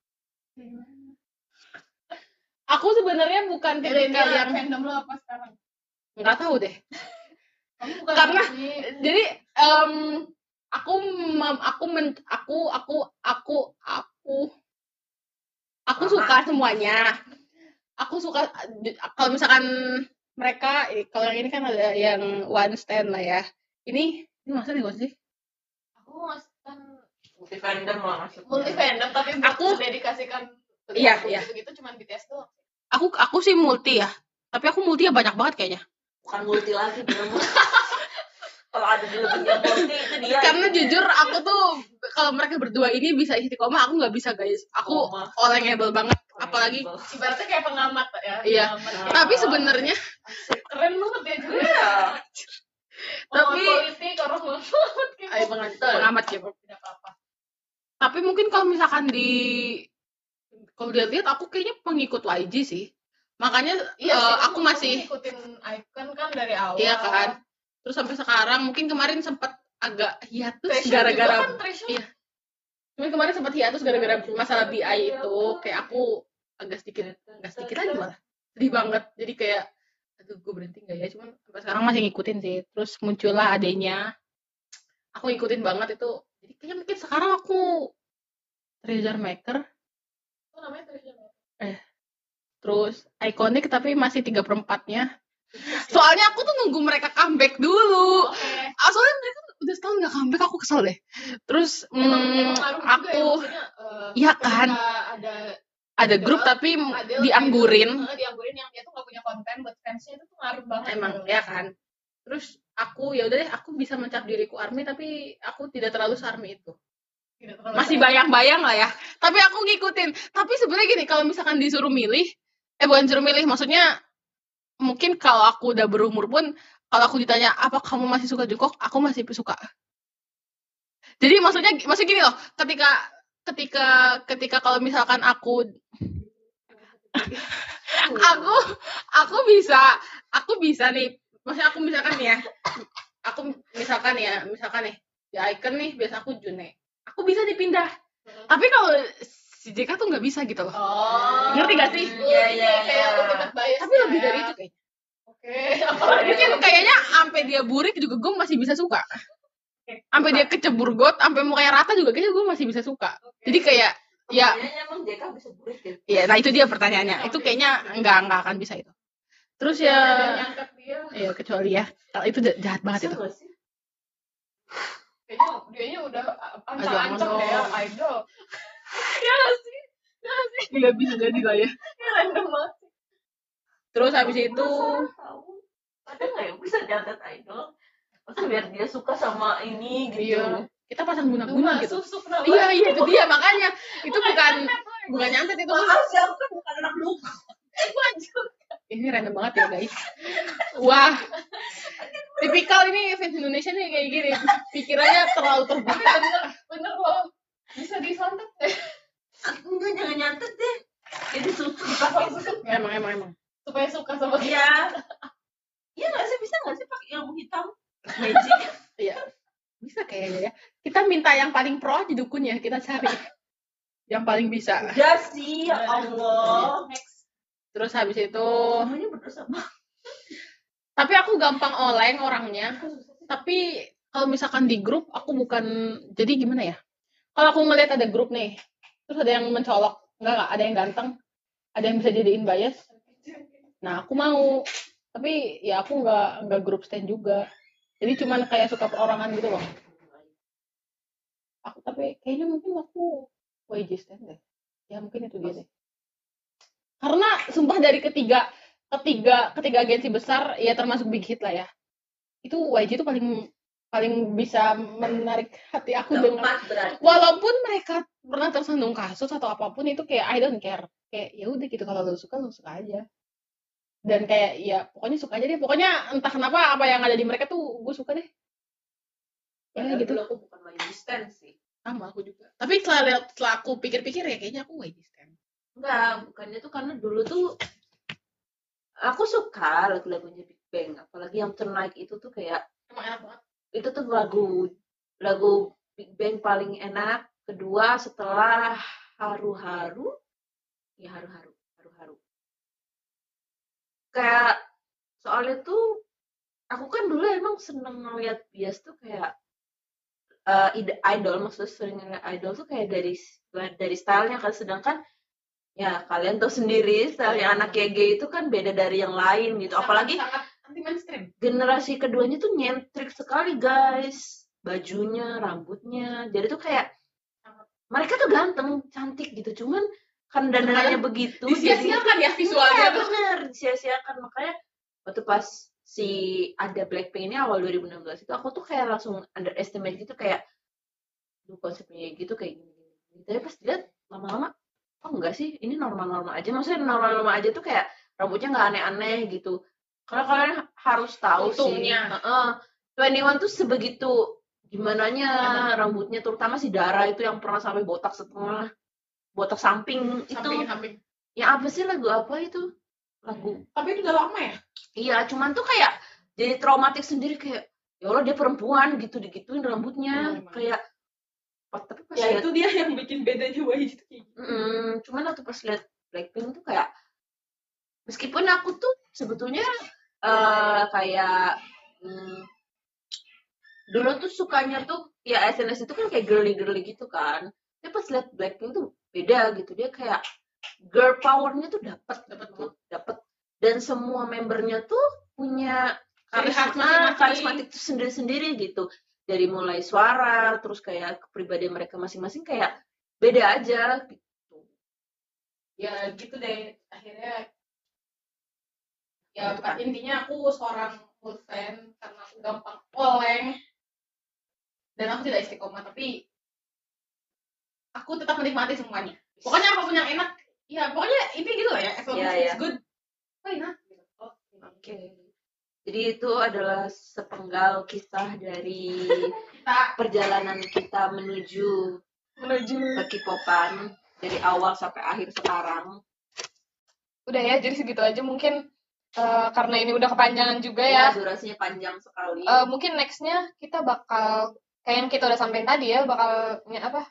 Aku sebenarnya bukan tipikal yang fandom lo apa sekarang? Nggak tahu deh. Kamu bukan Karena- ini jadi em, aku aku men, aku aku aku aku aku Mama. suka semuanya. Aku suka kalau misalkan mereka eh, kalau yang ini kan ada yang one stand lah ya. Ini ini maksudnya gak sih? Aku kan multi fandom lah maksudnya. Multi fandom tapi Aku- aku dedikasikan Iya, iya. gitu cuma BTS doang. Aku aku sih multi ya. Tapi aku multi ya banyak banget kayaknya. Bukan multi lagi. kalau ada di lebihnya multi itu dia karena jujur aku tuh kalau mereka berdua ini bisa istiqomah aku nggak bisa guys. Aku Istiqomah. olengable banget apalagi ibaratnya kayak pengamat ya. Iya. pengamat. tapi sebenarnya keren banget ya juga Iya. tapi politik orang banget kayak Ayo, gitu. pengamat, pengamat ya tidak apa-apa. Tapi mungkin kalau misalkan di kalau dilihat aku kayaknya pengikut YG sih. Makanya iya sih, aku masih ngikutin Icon kan dari awal. iya kan terus sampai sekarang mungkin kemarin sempat agak hiatus gara-gara kan iya. Cuman kemarin sempat hiatus gara-gara masalah BI itu. Kayak aku agak sedikit agak sedikit lagi malah. Sedih banget. Jadi kayak aduh gue berhenti nggak ya? Cuman sampai sekarang masih ngikutin sih. Terus muncullah adanya aku ngikutin banget itu. Jadi kayaknya mungkin sekarang aku treasure maker. Itu namanya Treasure terus ikonik tapi masih tiga perempatnya soalnya aku tuh nunggu mereka comeback dulu. Oke. Ah, soalnya mereka udah setahun gak comeback aku kesel deh. Terus emang, hmm, emang juga ya, aku eh, Iya kan. ada ada grup tapi Adele dianggurin. Idol, eh, dianggurin yang dia tuh gak punya konten buat fansnya itu tuh ngaruh banget emang ya kan? Terus aku ya udah deh aku bisa mencap diriku army tapi aku tidak terlalu army itu. Tidak terlalu masih bayang-bayang lah ya. Tapi aku ngikutin. Tapi sebenarnya gini kalau misalkan disuruh milih eh bukan disuruh milih maksudnya mungkin kalau aku udah berumur pun kalau aku ditanya apa kamu masih suka Jungkook aku masih suka. Jadi maksudnya maksud gini loh ketika ketika ketika kalau misalkan aku aku aku bisa aku bisa nih maksudnya aku misalkan nih ya aku misalkan ya misalkan nih di icon nih biasa aku June. Aku bisa dipindah. Hmm. tapi kalau si JK tuh nggak bisa gitu loh. Oh. Ngerti gak sih? Iya Iya, iya. iya, iya. tapi lebih dari itu kayaknya oke. Apalagi mungkin kayaknya sampai dia burik juga gue masih bisa suka. Sampai dia kecebur got sampai mukanya rata juga kayaknya gue masih bisa suka. Jadi kayak ya. Kayaknya emang JK bisa burik ya? Ya nah itu dia pertanyaannya. Itu kayaknya nggak nggak akan bisa itu. Terus ya dia. Ya kecuali ya. Kalau itu jahat banget Bisa itu. sih? kayaknya dianya udah ancam-ancam Aduh, deh ya idol ya sih. Nggak bisa jadi lah ya. Ini random banget terus habis itu ada nggak yang bisa nyatet idol? Maksudnya biar dia suka sama ini gitu. Iya. Kita pasang guna-guna gitu. susuk iya iya itu dia makanya. Itu bukan bukan nyantet itu aku kan bukan anak lu. Ini random banget ya guys. Wah. Tipikal ini fans Indonesia nih kayak gini. Pikirannya terlalu terbuka. Bener bener loh bisa disantet deh enggak jangan nyantet deh. Jadi dipakai susuk emang emang emang. Supaya suka sama dia iya. Iya nggak sih? Bisa nggak sih pakai ilmu hitam? Magic. Iya. Bisa kayaknya ya. Kita minta yang paling pro aja dukunnya kita cari. Yang paling bisa. Udah sih ya Allah. Next. Terus habis itu tapi aku gampang oleng orangnya. Tapi kalau misalkan di grup aku bukan jadi gimana ya kalau aku ngelihat ada grup nih terus ada yang mencolok. Enggak enggak ada yang ganteng. Ada yang bisa jadiin bias. Nah aku mau. Tapi ya aku nggak nggak grup stand juga. Jadi cuman kayak suka perorangan gitu loh. Aku tapi kayaknya mungkin aku YG stand deh. Ya mungkin itu dia deh. Karena sumpah dari ketiga ketiga ketiga agensi besar ya termasuk big hit lah ya. Itu YG itu paling paling bisa menarik hati aku dengan Keempat berarti. walaupun mereka pernah tersandung kasus atau apa pun itu kayak I don't care. Kayak ya udah gitu kalau lu suka lu suka aja. Dan kayak ya pokoknya suka aja deh. Pokoknya entah kenapa apa yang ada di mereka tuh gue suka deh. Ya Padahal gitu. aku bukan main distance sih. sama aku juga. Tapi setelah setelah aku pikir-pikir ya kayaknya aku YG stan Enggak, bukannya tuh karena dulu tuh aku suka lagu-lagunya Big Bang, apalagi yang Tonight itu tuh kayak emang enak banget itu tuh lagu lagu Big Bang paling enak. Kedua setelah haru-haru, ya haru-haru, haru-haru. Kayak soalnya tuh aku kan dulu emang seneng ngeliat bias tuh kayak ide- idol maksudnya sering ngeliat idol tuh kayak dari dari stylenya kan sedangkan ya kalian tahu sendiri stylenya anak YG itu kan beda dari yang lain gitu apalagi sangat anti mainstream. Generasi keduanya tuh nyentrik sekali guys. Bajunya rambutnya. Jadi tuh kayak mereka tuh ganteng cantik gitu. Cuman kan dandanannya begitu disia-siakan ya visualnya Iya bener disia-siakan. Makanya waktu pas si ada Blackpink ini awal 2016 itu aku tuh kayak langsung underestimate gitu kayak lu konsepnya gitu kayak gini gini tapi pas dilihat lama-lama oh enggak sih ini normal-normal aja. Maksudnya normal-normal aja tuh kayak rambutnya nggak aneh-aneh gitu karena kalian harus tahu Untungnya. sih. Twenty One tuh sebegitu gimana nya rambutnya terutama si Dara itu yang pernah sampai botak setengah botak samping, itu. Samping samping. Ya apa sih lagu apa itu? Lagu. Tapi itu udah lama ya? Iya cuman tuh kayak jadi traumatik sendiri kayak ya Allah dia perempuan gitu digituin rambutnya. Emang. kayak pas- tapi pas ya lihat itu dia yang bikin bedanya YG itu Mm, cuman waktu pas lihat Blackpink tuh kayak meskipun aku tuh sebetulnya eh kayak mm, dulu tuh sukanya tuh ya SNS itu kan kayak girly girly gitu kan. Tapi pas lihat Blackpink tuh beda gitu. Dia kayak girl powernya tuh dapat Dapet gitu. dapat dan semua membernya tuh punya karisma karismatik tuh sendiri-sendiri gitu. Dari mulai suara terus kayak kepribadian mereka masing-masing kayak beda aja gitu. ya gitu deh. Akhirnya ya pada intinya aku seorang fan karena aku gampang oleng dan aku tidak istiqomah tapi aku tetap menikmati semuanya pokoknya apa pun yang enak ya pokoknya ini gitu lah ya as long Iya, as it's good gitu. Oh, Oke. Jadi itu adalah sepenggal kisah dari kita perjalanan kita menuju menuju ke K-popan dari awal sampai akhir sekarang. udah ya jadi segitu aja mungkin eh, karena ini udah kepanjangan juga Ya, ya durasinya panjang sekali. Eh, mungkin nextnya kita bakal kayak yang kita udah sampein tadi ya bakal ya apa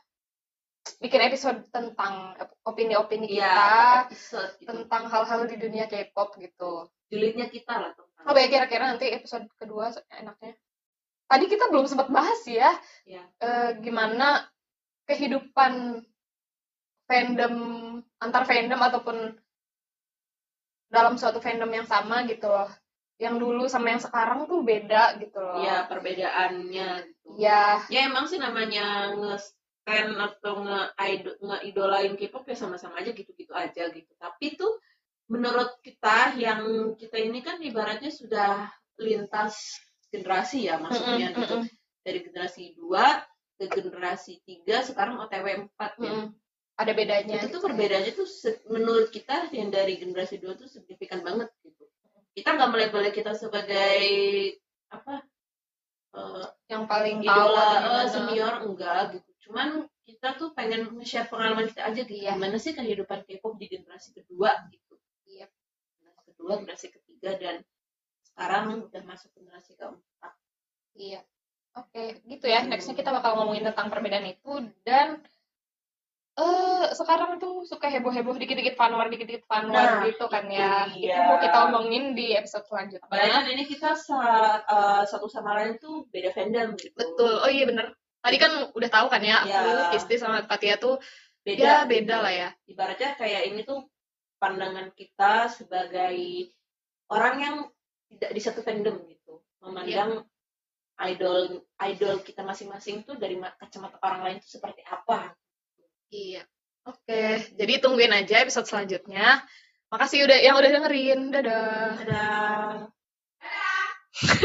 bikin episode tentang opini-opini Iya, kita episode gitu. tentang hal-hal di dunia K-pop gitu. Julidnya kita lah tentang. Apa ya kira-kira nanti episode kedua enaknya? Tadi kita belum sempat bahas ya, Ya. eh, gimana kehidupan fandom antar fandom ataupun dalam suatu fandom yang sama gitu loh. Yang dulu sama yang sekarang tuh beda gitu loh. Ya, perbedaannya gitu. Ya, Ya emang sih namanya nge-stan atau nge-idol- nge-idolain K-pop ya sama-sama aja gitu-gitu aja gitu. Tapi tuh menurut kita yang kita ini kan ibaratnya sudah lintas generasi ya maksudnya Mm-mm, gitu. mm-mm, Dari generasi 2 ke generasi 3 sekarang OTW 4 ya. Ada bedanya. Itu tuh perbedaannya tuh menurut kita yang dari generasi 2 tuh signifikan banget gitu. Kita nggak melabel kita sebagai apa eh, yang paling idola gimana. senior enggak gitu cuman kita tuh pengen nge-share pengalaman kita aja gitu Iya. gimana sih kehidupan K-pop di generasi kedua gitu Iya. generasi kedua generasi ketiga dan sekarang udah masuk generasi keempat Iya. Oke, gitu ya. Nextnya kita bakal ngomongin tentang perbedaan itu dan eh sekarang tuh suka heboh-heboh dikit-dikit fanwar, dikit-dikit fanwar Nah, gitu kan itu ya. dia. Itu mau kita omongin di episode selanjutnya. kan ini kita sa- eh, satu sama lain tuh beda fandom gitu Betul. Oh iya bener. Tadi kan udah tahu kan ya, Iya. aku Isti sama Katia tuh beda ya beda gitu. lah ya. ibaratnya kayak ini tuh pandangan kita sebagai orang yang tidak di satu fandom gitu memandang idol idol kita masing-masing tuh dari ma- kacamata orang lain tuh seperti apa Iya. Oke, jadi tungguin aja episode selanjutnya. Makasih udah yang udah dengerin. Dadah. ada